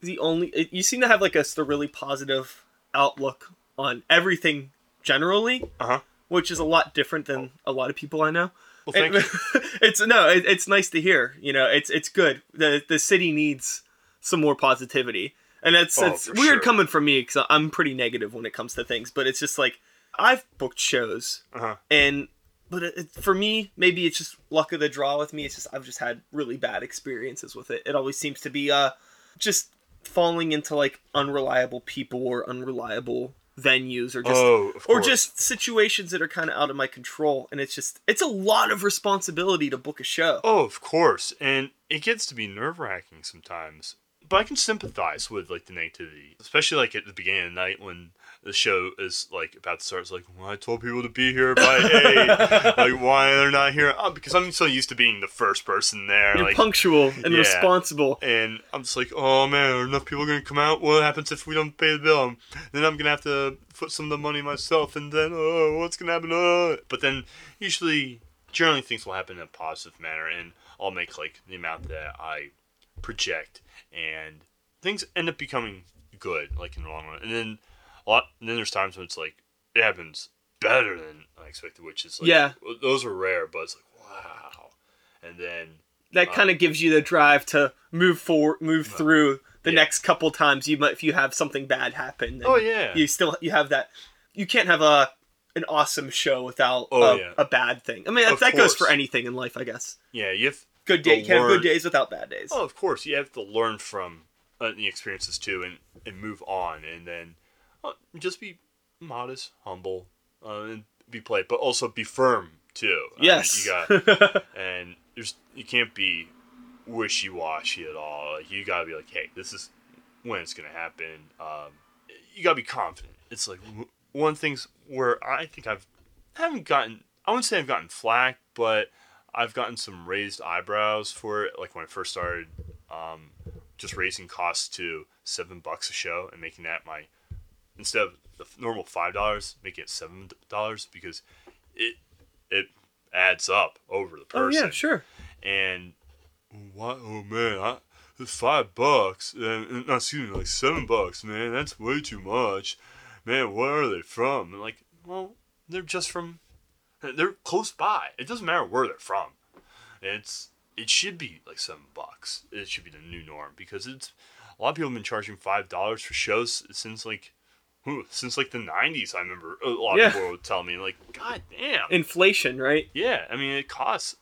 the only. You seem to have like a, really positive outlook on everything generally, uh-huh which is a lot different than a lot of people I know. Well thank you *laughs* it's no, it, it's nice to hear. You know, it's it's good. the The city needs some more positivity, and it's Oh, it's weird sure. coming from me because I'm pretty negative when it comes to things. But it's just like I've booked shows, uh-huh and but it, it- for me, maybe it's just luck of the draw with me. It's just I've just had really bad experiences with it. It always seems to be uh just falling into like unreliable people or unreliable venues or just oh or just situations that are kind of out of my control and it's just it's a lot of responsibility to book a show Oh, of course, and it gets to be nerve wracking sometimes. But I can sympathize with like the negativity, especially like at the beginning of the night when the show is like about to start. It's like, well, I told people to be here by eight. *laughs* like, why they're not here? Oh, because I'm so used to being the first person there. you're like, punctual and Yeah. responsible and I'm just like, oh man, are enough people gonna come out? What happens if we don't pay the bill? Then I'm gonna have to put some of the money myself, and then oh, what's gonna happen? Oh. But then usually, generally things will happen in a positive manner, and I'll make like the amount that I project, and things end up becoming good, like in the long run. And then a lot, and then there's times when it's like it happens better than I expected, which is like, Yeah. those are rare, but it's like wow. And then that kind of gives you the drive to move forward move through the Yeah. next couple times you might if you have something bad happen oh yeah, you still you have that you can't have a an awesome show without Oh, a, yeah. a bad thing i mean Of that goes for anything in life i guess yeah, you have good day you can have good days without bad days Oh, of course. You have to learn from uh, the experiences too, and and move on, and then uh, just be modest, humble, uh, and be polite, but also be firm too. I mean, yes you got *laughs* and there's you can't be wishy washy at all. Like you gotta be like, hey, this is when it's gonna happen. Um, you gotta be confident. It's like one things where I think I've I haven't gotten. I wouldn't say I've gotten flack, but I've gotten some raised eyebrows for it. Like when I first started, um, just raising costs to seven bucks a show and making that my instead of the normal five dollars, make it seven dollars because it it adds up over the person. oh yeah sure And what? Oh man, I, it's five bucks. And not excuse me, like seven bucks, man. That's way too much. Man, where are they from? And like, well, they're just from. They're close by. It doesn't matter where they're from. It's it should be like seven bucks. It should be the new norm because it's a lot of people have been charging five dollars for shows since like. Since like the '90s, I remember a lot Yeah. of people would tell me like, "God damn, inflation right yeah, I mean, it costs.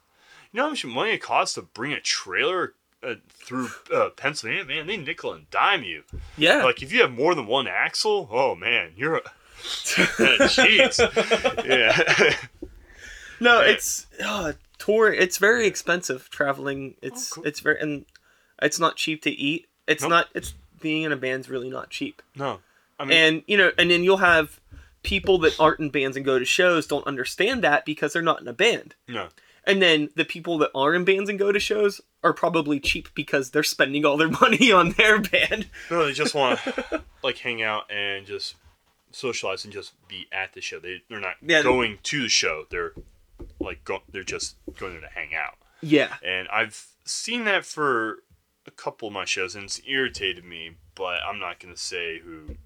You know how much money it costs to bring a trailer uh, through uh, Pennsylvania? Man, they nickel and dime you. yeah Like, if you have more than one axle, oh man, you're a. *laughs* Jeez. yeah. *laughs* No, Yeah. it's uh, tour. It's very expensive traveling. It's Oh, cool. it's very and it's not cheap to eat. It's Nope. not. It's being in a band's really not cheap. no. I mean, And you know, and then you'll have people that aren't in bands and go to shows don't understand that because they're not in a band. no. And then the people that are in bands and go to shows are probably cheap because they're spending all their *laughs* money on their band. No, they just want to, *laughs* like, hang out and just socialize and just be at the show. They, they're not Yeah. going to the show. They're, like, go, they're just going there to hang out. Yeah. and I've seen that for a couple of my shows, and it's irritated me. But I'm not gonna say who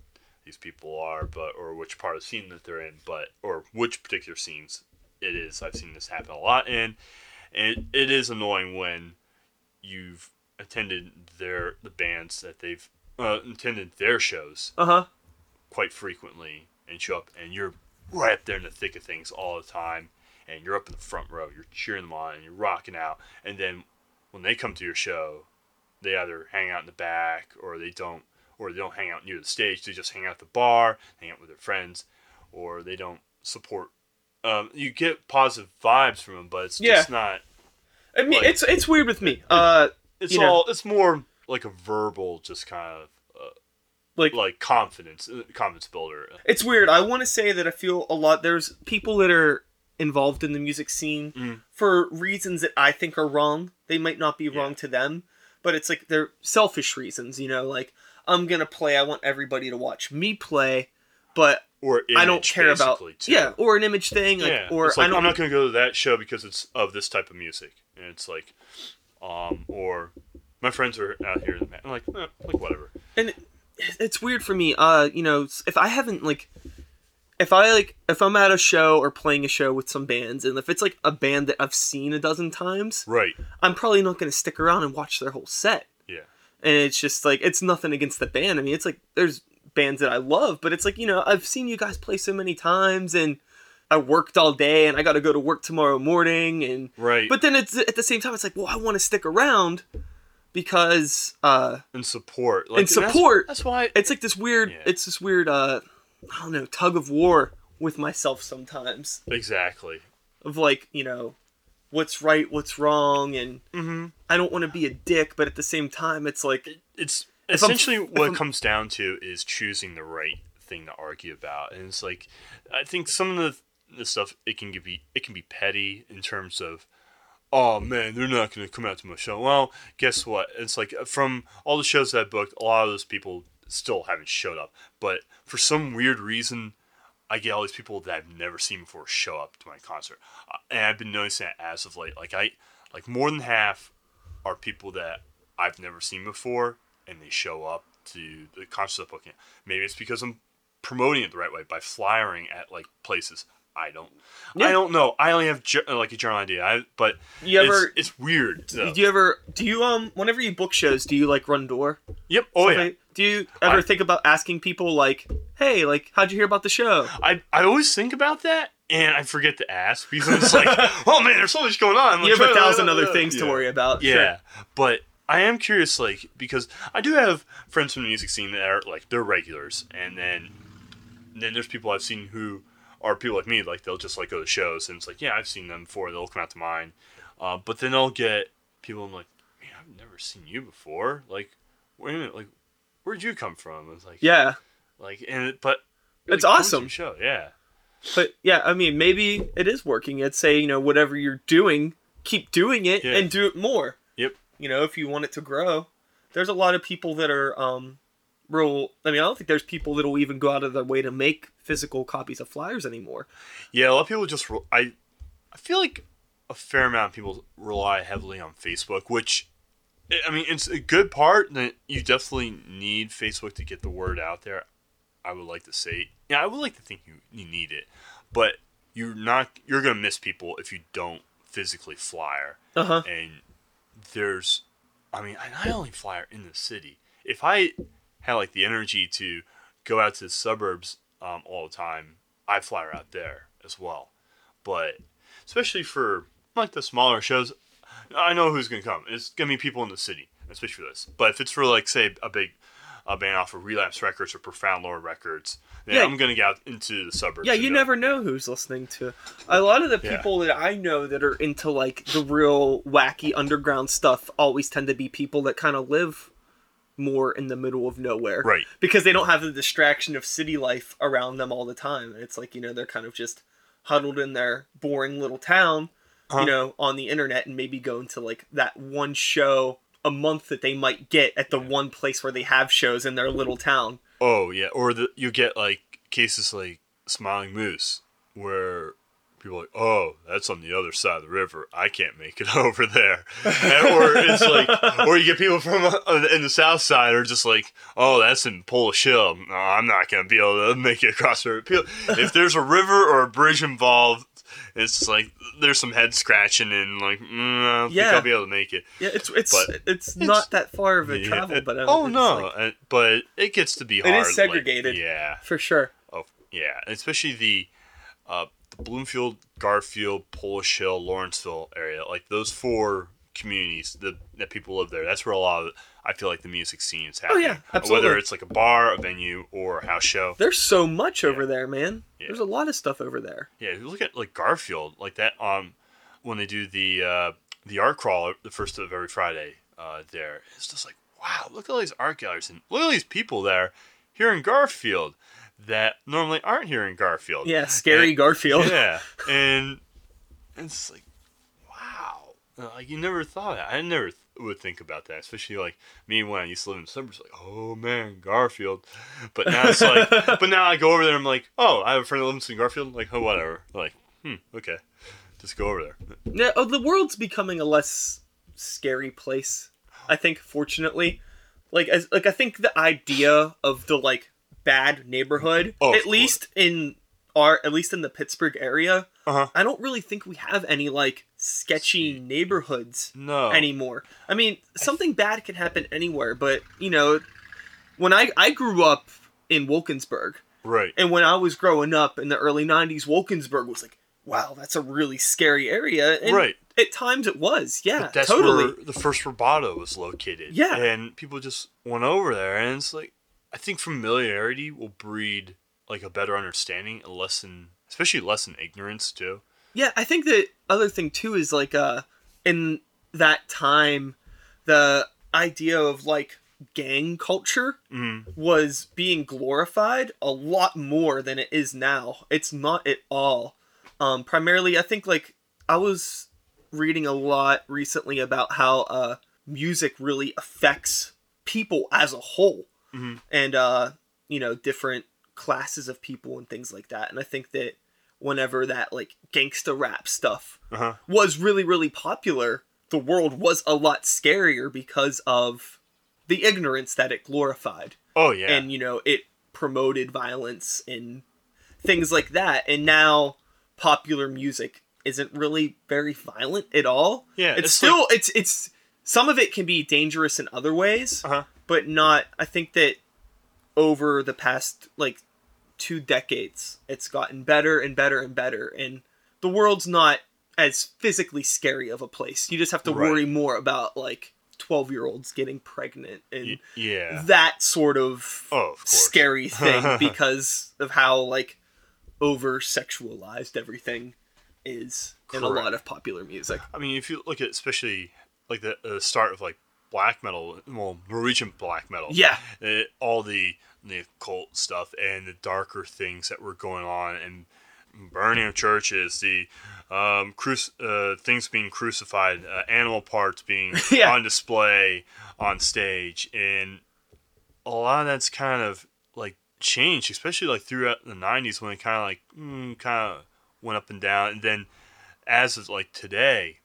these people are, but or which part of the scene that they're in, but or which particular scenes it is. I've seen this happen a lot, and and it is annoying when you've attended their the bands that they've uh, attended their shows Uh huh. quite frequently and show up and you're right up there in the thick of things all the time and you're up in the front row you're cheering them on and you're rocking out and then when they come to your show they either hang out in the back or they don't or they don't hang out near the stage they just hang out at the bar hang out with their friends or they don't support um, you get positive vibes from them but it's Yeah. just not I mean, Like- it's it's weird with me. Uh, It's You know- all. It's more like a verbal, just kind of uh, like like confidence, uh, confidence builder. it's weird. I want to say that I feel a lot. There's people that are involved in the music scene Mm. for reasons that I think are wrong. They might not be Yeah. wrong to them, but it's like they're selfish reasons. You know, like I'm gonna play. I want everybody to watch me play, but Or I don't care about too. yeah, or an image thing, like, yeah. or like, I don't. I'm not going to go to that show because it's of this type of music, and it's like, um, or my friends are out here. I'm like, eh, like whatever. and it's weird for me uh you know if i haven't like if i like if i'm at a show or playing a show with some bands and if it's like a band that i've seen a dozen times Right. i'm probably not going to stick around and watch their whole set Yeah. And it's just like it's nothing against the band i mean it's like there's bands that i love but it's like you know i've seen you guys play so many times and i worked all day and i got to go to work tomorrow morning and Right. but then it's at the same time it's like well i want to stick around because uh and support. And support. That's, that's why. it's like this weird Yeah. it's this weird uh i don't know tug of war with myself sometimes exactly. of like you know what's right what's wrong and Mm-hmm. i don't want to be a dick but at the same time it's like It's essentially what it comes down to is choosing the right thing to argue about, and it's like I think some of the the stuff it can be it can be petty in terms of. Oh man, they're not going to come out to my show. Well, guess what? It's like from all the shows that I booked, a lot of those people still haven't showed up. But for some weird reason, I get all these people that I've never seen before show up to my concert, uh, and I've been noticing that as of late. Like I, like more than half are people that I've never seen before, and they show up to the concert I'm booking. Maybe it's because I'm promoting it the right way by flyering at like places. I don't, Yeah. I don't know. I only have ge- like a general idea. I, but You it's, ever- it's weird. though. do you ever do you um whenever you book shows do you like run door yep. Oh yeah. Like, do you ever I- think about asking people like hey like how'd you hear about the show I I always think about that, and I forget to ask because I'm like, *laughs* oh man, there's so much going on. I'm you have a "Uh, thousand uh, other uh." things to worry about Yeah, Sure. but I am curious, like, because I do have friends from the music scene that are like they're regulars, and then then there's people I've seen who are people like me, like they'll just like go to shows, and it's like, yeah, I've seen them before. They'll come out to mine, uh, but then I'll get people. I'm like, man, I've never seen you before. Like, wait a minute, like, where'd you come from? It's like, yeah like, and it, but It's awesome. Show, yeah. But yeah, I mean, maybe it is working. I'd say, you know, whatever you're doing, keep doing it Yeah. and do it more. Yep. You know, if you want it to grow. There's a lot of people that are um real I mean, I don't think there's people that'll even go out of their way to make physical copies of flyers anymore. Yeah, a lot of people just. I, I feel like a fair amount of people rely heavily on Facebook, which, I- I mean, it's a good part that you definitely need Facebook to get the word out there. I would like to say, yeah, I would like to think you, you need it, but you're not. You're gonna miss people if you don't physically flyer. Uh-huh. And there's, I mean, I only flyer in the city. If I had like the energy to go out to the suburbs um, all the time, I'd flyer out there as well. But especially for like the smaller shows, I know who's gonna come. It's gonna be people in the city, especially for this. But if it's for like say a big a band off of Relapse Records or Profound Lore Records, then Yeah. I'm gonna get out into the suburbs. Yeah, you go- never know who's listening to. A lot of the Yeah. people that I know that are into like the real wacky underground stuff always tend to be people that kind of live more in the middle of nowhere. Right. Because they don't have the distraction of city life around them all the time. It's like, you know, they're kind of just huddled in their boring little town, Huh. you know, on the internet and maybe going into like that one show a month that they might get at the one place where they have shows in their little town. Oh yeah, or the, you get like cases like Smiling Moose, where people are like, oh, that's on the other side of the river. I can't make it *laughs* over there. And- or it's like, *laughs* or you get people from uh, in the south side are just like, oh, that's in Polish Hill. No, I'm not gonna be able to make it across the river. If there's a river or a bridge involved. It's just like there's some head scratching and like mm, I Yeah. think I'll be able to make it. Yeah, it's it's But it's, not that far of a Yeah. travel, but um, oh it's no, like- uh, but it gets to be It hard. is like, segregated. yeah, for sure. Oh, yeah, especially the uh, the Bloomfield, Garfield, Polish Hill, Lawrenceville area, like those four communities that that people live there. That's where a lot of I feel like the music scene is happening. Oh, yeah, absolutely. Whether it's like a bar, a venue, or a house show. There's so much over there, man. Yeah. There's a lot of stuff over there. Yeah, if you look at like Garfield, like that. Um, when they do the uh, the art crawl the first of every Friday uh, there. It's just like wow, look at all these art galleries and look at all these people there here in Garfield that normally aren't here in Garfield. Yeah, scary And- Garfield. Yeah, *laughs* and it's like wow, like you never thought that. I never would think about that, especially like me when I used to live in the suburbs. Like, oh man, Garfield. But now it's like, *laughs* but now I go over there. I'm like, oh, I have a friend that lives in Garfield. Like, oh, whatever. Like, hmm, okay, just go over there. Yeah, oh, the world's becoming a less scary place. I think, fortunately, like as like I think the idea of the like bad neighborhood, Oh, at course. least in our at least in the Pittsburgh area, Uh-huh. I don't really think we have any like sketchy neighborhoods No. anymore. I mean, something bad can happen anywhere, but you know, when I I grew up in Wilkinsburg, right. and when I was growing up in the early 90s, Wilkinsburg was like, wow, that's a really scary area. And Right. At times it was. Yeah, But that's totally. where the first Roboto was located. Yeah. And people just went over there, and it's like, I think familiarity will breed like a better understanding, a lesson, especially less in ignorance too. Yeah, I think the other thing too is like uh in that time the idea of like gang culture Mm. was being glorified a lot more than it is now. It's not at all. Um primarily I think like I was reading a lot recently about how uh music really affects people as a whole. Mhm. And uh you know different classes of people and things like that. And I think that whenever that like gangsta rap stuff Uh huh. was really really popular the world was a lot scarier because of the ignorance that it glorified Oh yeah. and you know it promoted violence and things like that and now popular music isn't really very violent at all yeah. it's, still it's it's some of it can be dangerous in other ways Uh huh. but not i think that over the past like two decades. It's gotten better and better and better and the world's not as physically scary of a place. You just have to Right. worry more about like 12 year olds getting pregnant and Y- yeah. that sort of Oh, of scary *laughs* thing because of how like over sexualized everything is in a lot of popular music. I mean, if you look at especially like the uh, start of like black metal, well, Norwegian black metal. yeah uh, all the the occult stuff and the darker things that were going on and burning of churches, the um, cruci- uh, things being crucified, uh, animal parts being *laughs* Yeah. on display on stage, and a lot of that's kind of like changed, especially like throughout the '90s when it kind of like mm, kind of went up and down, and then as of like today,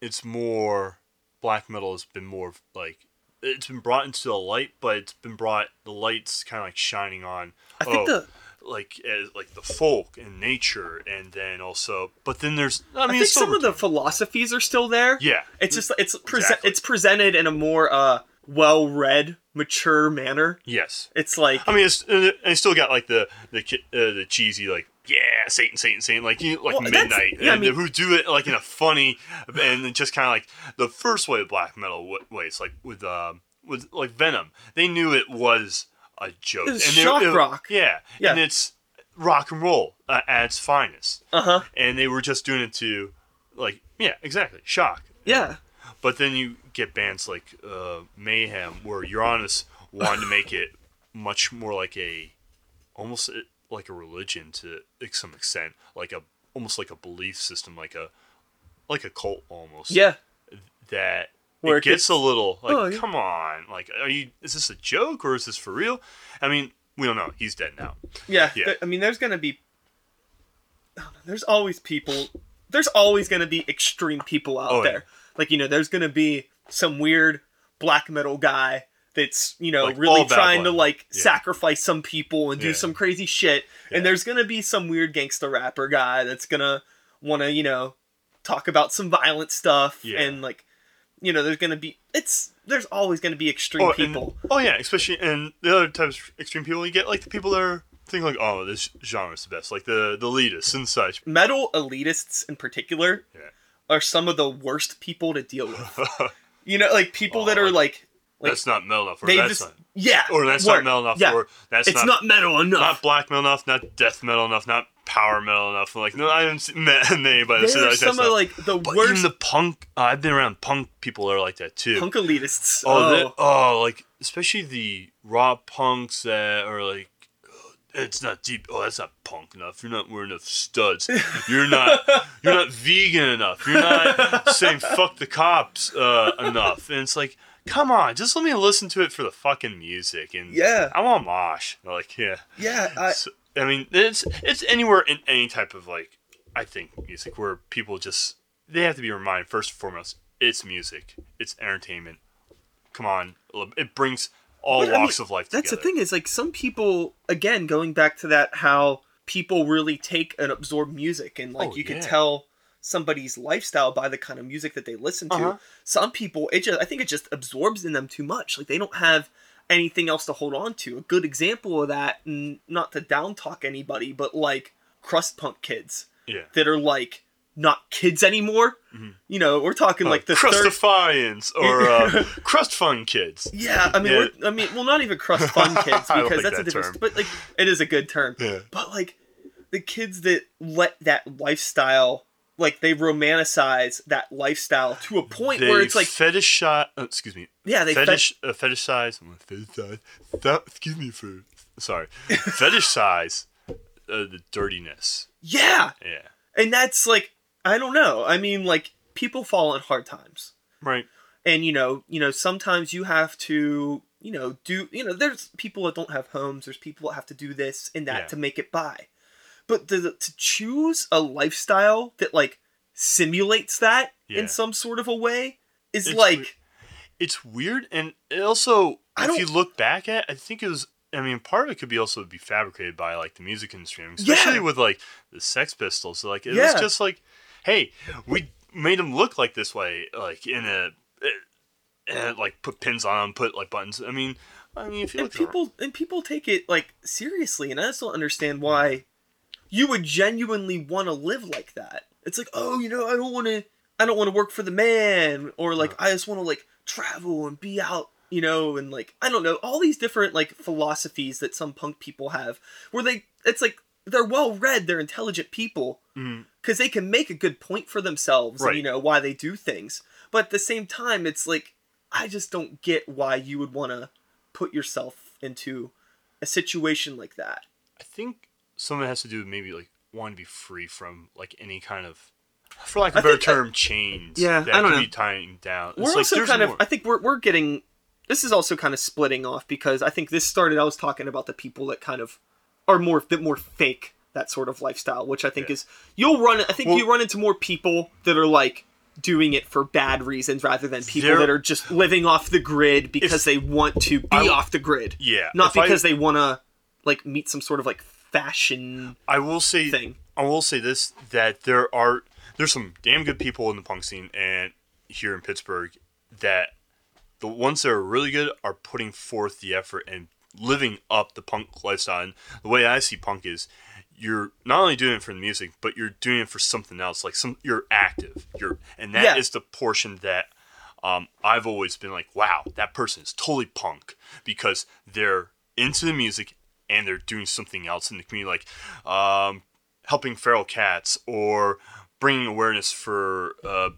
it's more black metal has been more like it's been brought into the light, but it's been brought the lights kind of like shining on. i think oh, the like as like the folk and nature, and then also, but then there's I I, mean think some of the philosophies are still there. yeah It's just it's prese- Exactly. it's presented in a more uh well-read, mature manner. yes. It's like I mean, it's, it still got like the the uh, the cheesy like yeah Satan Satan Satan like you like Well, midnight yeah, I mean- who do it like in a funny and just kind of like the first way of black metal ways like with um with like Venom they knew it was a joke they- shock it- rock. yeah Yeah. and it's rock and roll uh, at its finest uh-huh. and they were just doing it to like yeah exactly shock Yeah. but then you get bands like uh, Mayhem, where Euronymous wanted to make it much more like a, almost uh, like a religion to some extent, like a almost like a belief system, like a like a cult almost. Yeah. That Where it it gets gets- a little like, Oh, yeah. come on, like, are you? Is this a joke or is this for real? I mean, we don't know. He's dead now. Yeah. Yeah. th- I mean there's going to be there's always people there's always going to be extreme people out Oh, yeah. there. Like you know, there's going to be some weird black metal guy that's, you know, Like, really trying to like Yeah. sacrifice some people and do Yeah. some crazy shit. Yeah. And there's going to be some weird gangster rapper guy that's going to want to, you know, talk about some violent stuff and like you know, there's to be it's there's always going to be extreme Oh, and- people. oh yeah, especially and the other types of extreme people you get like the people that are think like, oh, this genre is the best, like the the elitists and such. metal elitists in particular are some of the worst people to deal with. *laughs* You know, like people that Oh, are like, like that's not metal enough, or that's just not, yeah, or that's word. not metal enough, Yeah, or that's it's not, not, metal enough. not black metal enough, not death metal enough, not power metal enough. I'm like, no, I haven't seen met anybody There's *laughs* that some of like the but worst even the punk, uh, I've been around punk people that are like that too. punk elitists. oh, Oh, oh, like especially the raw punks that are like, "Oh, it's not deep. Oh, that's not punk enough. You're not wearing enough studs. You're not. *laughs* You're not vegan enough. You're not saying fuck the cops uh, enough. And it's like, come on, just let me listen to it for the fucking music. And Yeah. I want mosh. Like, yeah. yeah. I, So, I mean, it's it's anywhere in any type of like, I think music where people just they have to be reminded first and foremost, it's music, it's entertainment. Come on, it brings all But, I walks mean, of life That's together. the thing is like some people again going back to that how people really take and absorb music and like Oh, you can tell somebody's lifestyle by the kind of music that they listen to. Uh-huh. Some people it just I think it just absorbs in them too much. Like they don't have anything else to hold on to. A good example of that, n- not to down talk anybody, but like crust punk kids Yeah. that are like not kids anymore. Mhm. You know, we're talking like the third or *laughs* uh, Crust Fun Kids. Yeah, I mean, Yeah. We're, I mean, well, not even crust fun *laughs* kids because that's a different. term. But like, it is a good term. Yeah. But like, the kids that let that lifestyle, like, they romanticize that lifestyle to a point They where it's like, fetishize. Uh, excuse me. yeah, they fet- fetish uh, fetishize. Fetishize. That, excuse me for sorry. *laughs* fetishize uh, the dirtiness. yeah, Yeah. and that's like, I don't know. I mean, like, people fall in hard times, Right. and you know, you know, sometimes you have to, you know, do, you know, there's people that don't have homes. There's people that have to do this and that Yeah. to make it by. But to, to choose a lifestyle that like simulates that Yeah. in some sort of a way is It's like weird. It's weird, and it also, if you look back at, I think it was. I mean, part of it could be also be fabricated by like the music industry, mean, Yeah. especially with like the Sex Pistols. So, like, it Yeah. was just like, hey, we made them look like this way, like in a, and like put pins on them, put like buttons. I mean, I mean, if you and people and people take it like seriously and I just don't understand why you would genuinely want to live like that. It's like, oh, you know, I don't want to I don't want to work for the man or like I just want to like travel and be out, you know, and like I don't know, all these different like philosophies that some punk people have where they it's like they're well read, they're intelligent people mm-hmm. because they can make a good point for themselves and you know why they do things. But at the same time, it's like I just don't get why you would want to put yourself into a situation like that. I think some of it has to do with maybe like wanting to be free from like any kind of, for lack of I a better think I- term, chains. Yeah, that I don't can know. be tying down. We're like also there's kind of. I think we're we're getting this is also kind of splitting off because I think this started I was talking about the people that kind of are more bit more fake that sort of lifestyle, which I think Yeah. is you'll run I think Well- you run into more people that are like doing it for bad reasons rather than people There- that are just living off the grid because If- they want to be I- off the grid. yeah, Not if I- because they want to like meet some sort of like fashion I will say thing. I will say this that there are there's some damn good people in the punk scene and here in Pittsburgh that the ones that are really good are putting forth the effort and living up the punk lifestyle. And the way I see punk is you're not only doing it for the music, but you're doing it for something else. Like some you're active. You're and that is Yeah. the portion that um, I've always been like, wow, that person is totally punk because they're into the music and they're doing something else in the community, like um, helping feral cats or bringing awareness for uh,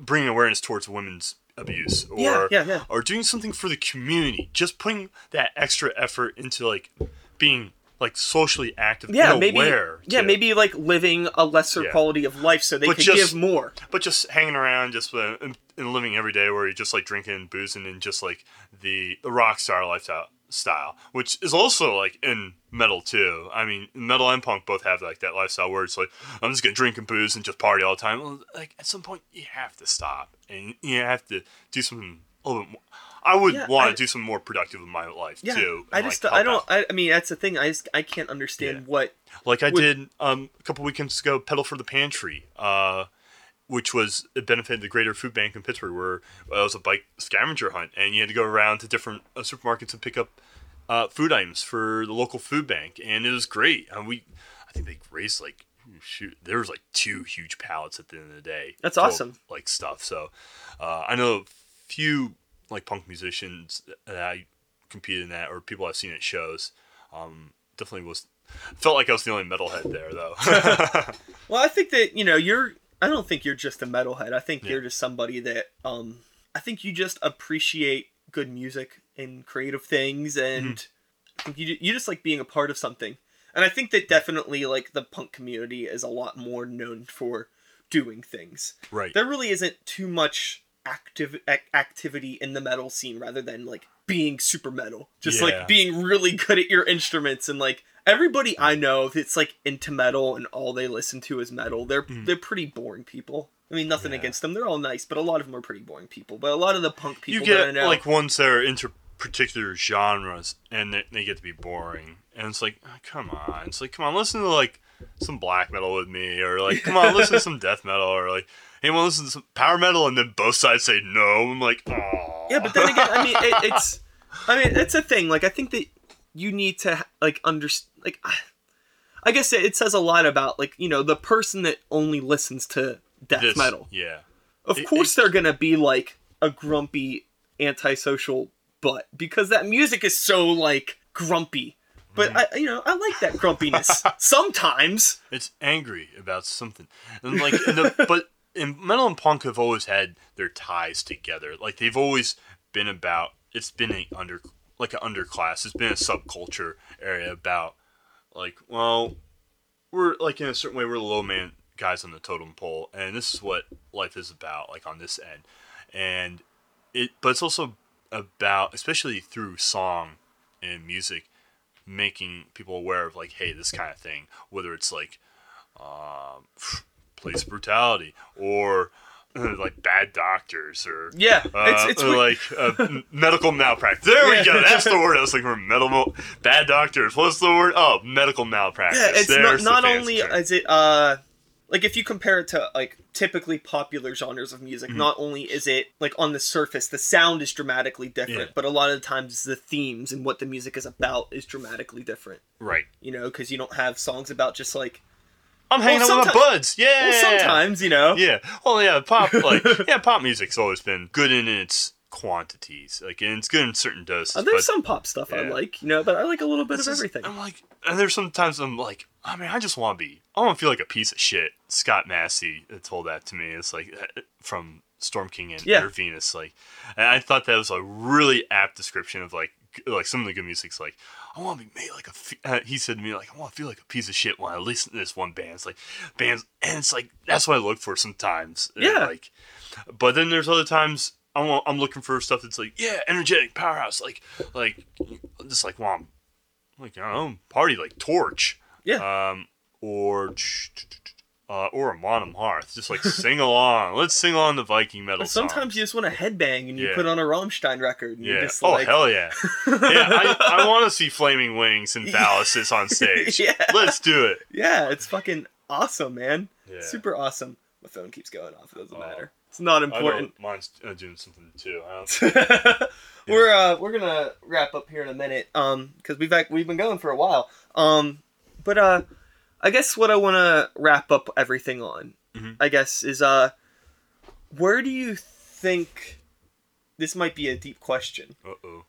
bringing awareness towards women's abuse or Yeah, yeah, yeah. or doing something for the community. Just putting that extra effort into like being like socially active Yeah, maybe aware. yeah, too. maybe like living a lesser quality of life so they But could just- give more. but just hanging around, just uh, and, and living every day where you're just like drinking, and boozing, and just like the the rock star lifestyle style, which is also like in metal too. I mean, metal and punk both have like that lifestyle where it's like I'm just gonna drink and booze and just party all the time. Well, like at some point you have to stop and you have to do something a little bit more. I would Yeah, want I- to do something more productive in my life Yeah, too. I just like, I don't. I, I mean that's the thing I just I can't understand Yeah. what like I would- did um, a couple weekends ago, Pedal for the Pantry, uh, which was it benefited the Greater Food Bank in Pittsburgh, where uh, it was a bike scavenger hunt, and you had to go around to different uh, supermarkets and pick up uh, food items for the local food bank, and it was great. And we, I think they raised like shoot, there was like two huge pallets at the end of the day. That's full awesome. like stuff. So uh, I know a few like punk musicians that I competed in that, or people I've seen at shows. Um, definitely was felt like I was the only metalhead there though. *laughs* Well, I think that you know you're. I don't think you're just a metalhead. I think Yeah. you're just somebody that um. I think you just appreciate good music and creative things, and Mm-hmm. I think you you just like being a part of something. And I think that definitely like the punk community is a lot more known for doing things. right. There really isn't too much active ac- activity in the metal scene rather than like being super metal. Just Yeah. like being really good at your instruments and like everybody I know that's like into metal and all they listen to is metal. They're they're pretty boring people. I mean, nothing Mm. Yeah. against them. They're all nice, but a lot of them are pretty boring people. But a lot of the punk you people that I get know, like ones that are into particular genres and they, they get to be boring and it's like oh, come on it's like come on listen to like some black metal with me or like come on listen to *laughs* some death metal or like hey want to listen to some power metal and then both sides say no i'm like oh yeah, but then again, I mean, it, it's, I mean, it's a thing. Like, I think that you need to like understand. Like, I- guess it, says a lot about like you know the person that only listens to death this, metal. yeah Of It- course, they're gonna be like a grumpy, antisocial butt because that music is so like grumpy. But Mm-hmm. I, you know, I like that grumpiness *laughs* sometimes. it's angry about something and like in the, *laughs* but in metal and punk have always had their ties together like they've always been about it's been a under like an underclass. It's been a subculture area about like well we're like in a certain way we're the low man guys on the totem pole and this is what life is about like on this end. And it but it's also about especially through song and music making people aware of like hey this kind of thing whether it's like um, police brutality or *laughs* like bad doctors or Yeah, uh, it's it's uh, like uh, medical malpractice. There we go. That's the *laughs* word I was looking for. Medical bad doctors. What's the word? Oh, medical malpractice. yeah, it's not There's the not only term. is it uh like if you compare it to like typically popular genres of Mm-hmm. music, not only is it like on the surface the sound is dramatically different, Yeah. but a lot of the times the themes and what the music is about is dramatically different. right. You know, because you don't have songs about just like I'm hanging Well, out with my buds. Yeah. well sometimes you know Yeah. Well, yeah. Pop *laughs* like yeah. Pop music's always been good in its quantities. Like, and it's good in certain doses. Uh, there's but some pop stuff I like, you know, but I like a little bit It's of just- everything. I'm like, and there's sometimes I'm like, I mean, I just want to be, I want to feel like a piece of shit. Scott Massey told that to me. It's like uh, from Storm King and Yeah. Venus. Like, and I thought that was a really apt description of like, like some of the good music's like, I want to be made like a. F-, uh, he said to me like, I want to feel like a piece of shit when I listen to this one band. It's like bands, and it's like that's what I look for sometimes. Yeah. Like, but then there's other times. I want, I'm looking for stuff that's like, yeah, energetic, powerhouse, like, like, just like, well, I'm like I don't know, party like Torch, Yeah. um, or uh, or Amon Amarth. Just like sing along. Let's sing along the Viking metal. But sometimes songs. you just want to headbang and you Yeah. put on a Rammstein record and you're yeah. just Oh like, hell yeah! *laughs* yeah, I, I want to see flaming wings and ballasts on stage. *laughs* Yeah. Let's do it. yeah, it's fucking awesome, man. Yeah. Super awesome. My phone keeps going off. It doesn't Oh. matter. It's not I important. mine's uh, doing something too. I don't, *laughs* we're uh we're gonna wrap up here in a minute um because we've we've been going for a while um but uh I guess what I want to wrap up everything on Mhm. I guess is uh where do you think this might be a deep question uh oh.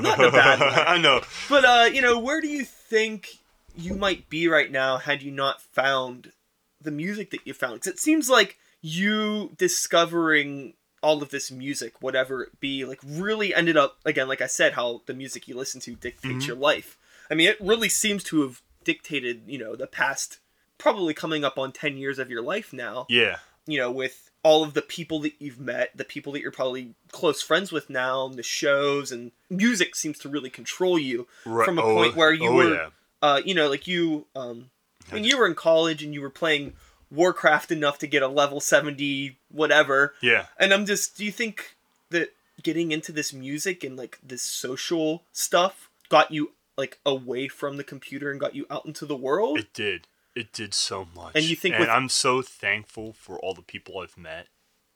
Not in a bad way. *laughs* I know. but uh you know where do you think you might be right now had you not found the music that you found 'Cause it seems like you discovering all of this music whatever it be like really ended up again like i said how the music you listen to dictates Mhm. your life i mean it really seems to have dictated you know the past probably coming up on 10 years of your life now Yeah. you know, with all of the people that you've met, the people that you're probably close friends with now, and the shows and music seems to really control you. Right. From a oh, point where you oh, were- Yeah. Uh, you know, like you, um, when you were in college and you were playing Warcraft enough to get a level 70 whatever, Yeah. and I'm just, do you think that getting into this music and like this social stuff got you like away from the computer and got you out into the world? It did. It did so much. And you think and with- I'm so thankful for all the people I've met.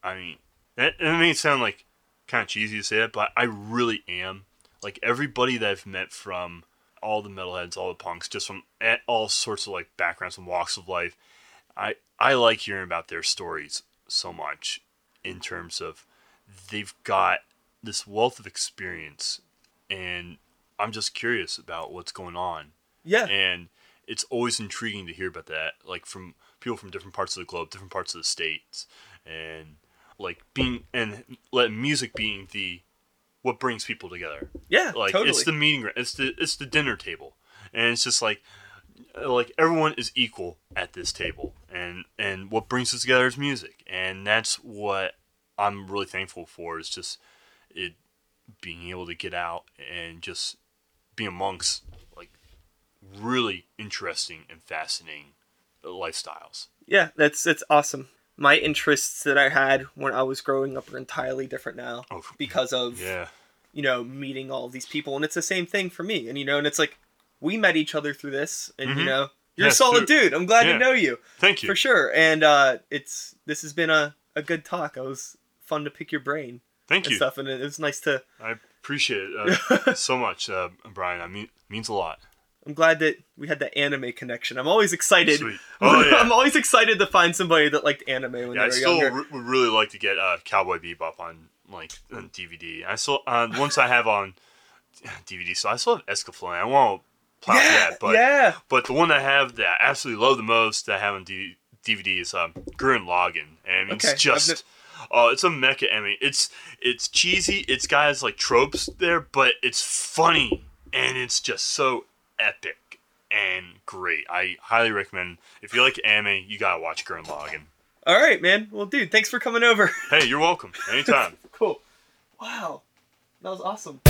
I mean, that, it may sound like kind of cheesy to say it, but I really am. Like everybody that I've met from all the metalheads, all the punks, just from all sorts of like backgrounds and walks of life, I I like hearing about their stories so much in terms of they've got this wealth of experience and I'm just curious about what's going on yeah. and it's always intriguing to hear about that, like from people from different parts of the globe, different parts of the states, and like being and let music being the what brings people together. Yeah, Like totally. it's the meeting, it's the it's the dinner table, and it's just like like everyone is equal at this table, and and what brings us together is music, and that's what I'm really thankful for. Is just it being able to get out and just be amongst like really interesting and fascinating lifestyles. yeah, that's that's awesome. My interests that I had when I was growing up are entirely different now Oh, because of yeah, you know meeting all of these people, and it's the same thing for me. And you know, and it's like we met each other through this, and you Mhm. know, you're Yeah, a solid true. dude. I'm glad Yeah. to know you thank you. for sure. And uh, it's this has been a a good talk. It was fun to pick your brain Thank and you. stuff, and it was nice to. I appreciate it uh, *laughs* so much, uh, Brian. I mean, means a lot. I'm glad that we had that anime connection. I'm always excited. Oh *laughs* yeah. I'm always excited to find somebody that liked anime when Yeah, I they were still younger. would really like to get uh, Cowboy Bebop on like on DVD. I still uh, once I have on DVD, so I still have Escaflowne. I won't through yeah, that, but yeah. but the one I have that I absolutely love the most that I have on D- DVD is um, Gurren Lagann, and it's Okay, I've just. Oh, it's a mecha anime. It's it's cheesy. It's got like tropes there, but it's funny and it's just so epic and great. I highly recommend. If you like anime, you gotta watch Gurren Lagann. All right, man. Well, dude, thanks for coming over. *laughs* Hey, you're welcome. Anytime. *laughs* cool. Wow, that was awesome.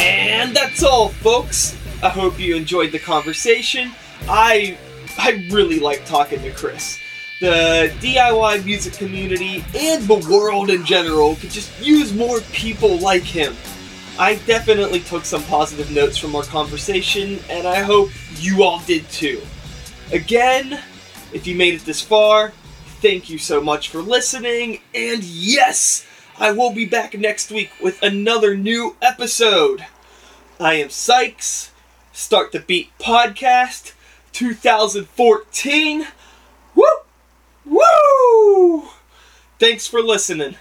And that's all, folks. I hope you enjoyed the conversation. I I really like talking to Chris. The DIY music community and the world in general could just use more people like him. I definitely took some positive notes from our conversation, and I hope you all did too. Again, if you made it this far, thank you so much for listening, and yes, I will be back next week with another new episode. I am Sykes, Start the Beat Podcast 2014. Woo! Woo! Thanks for listening.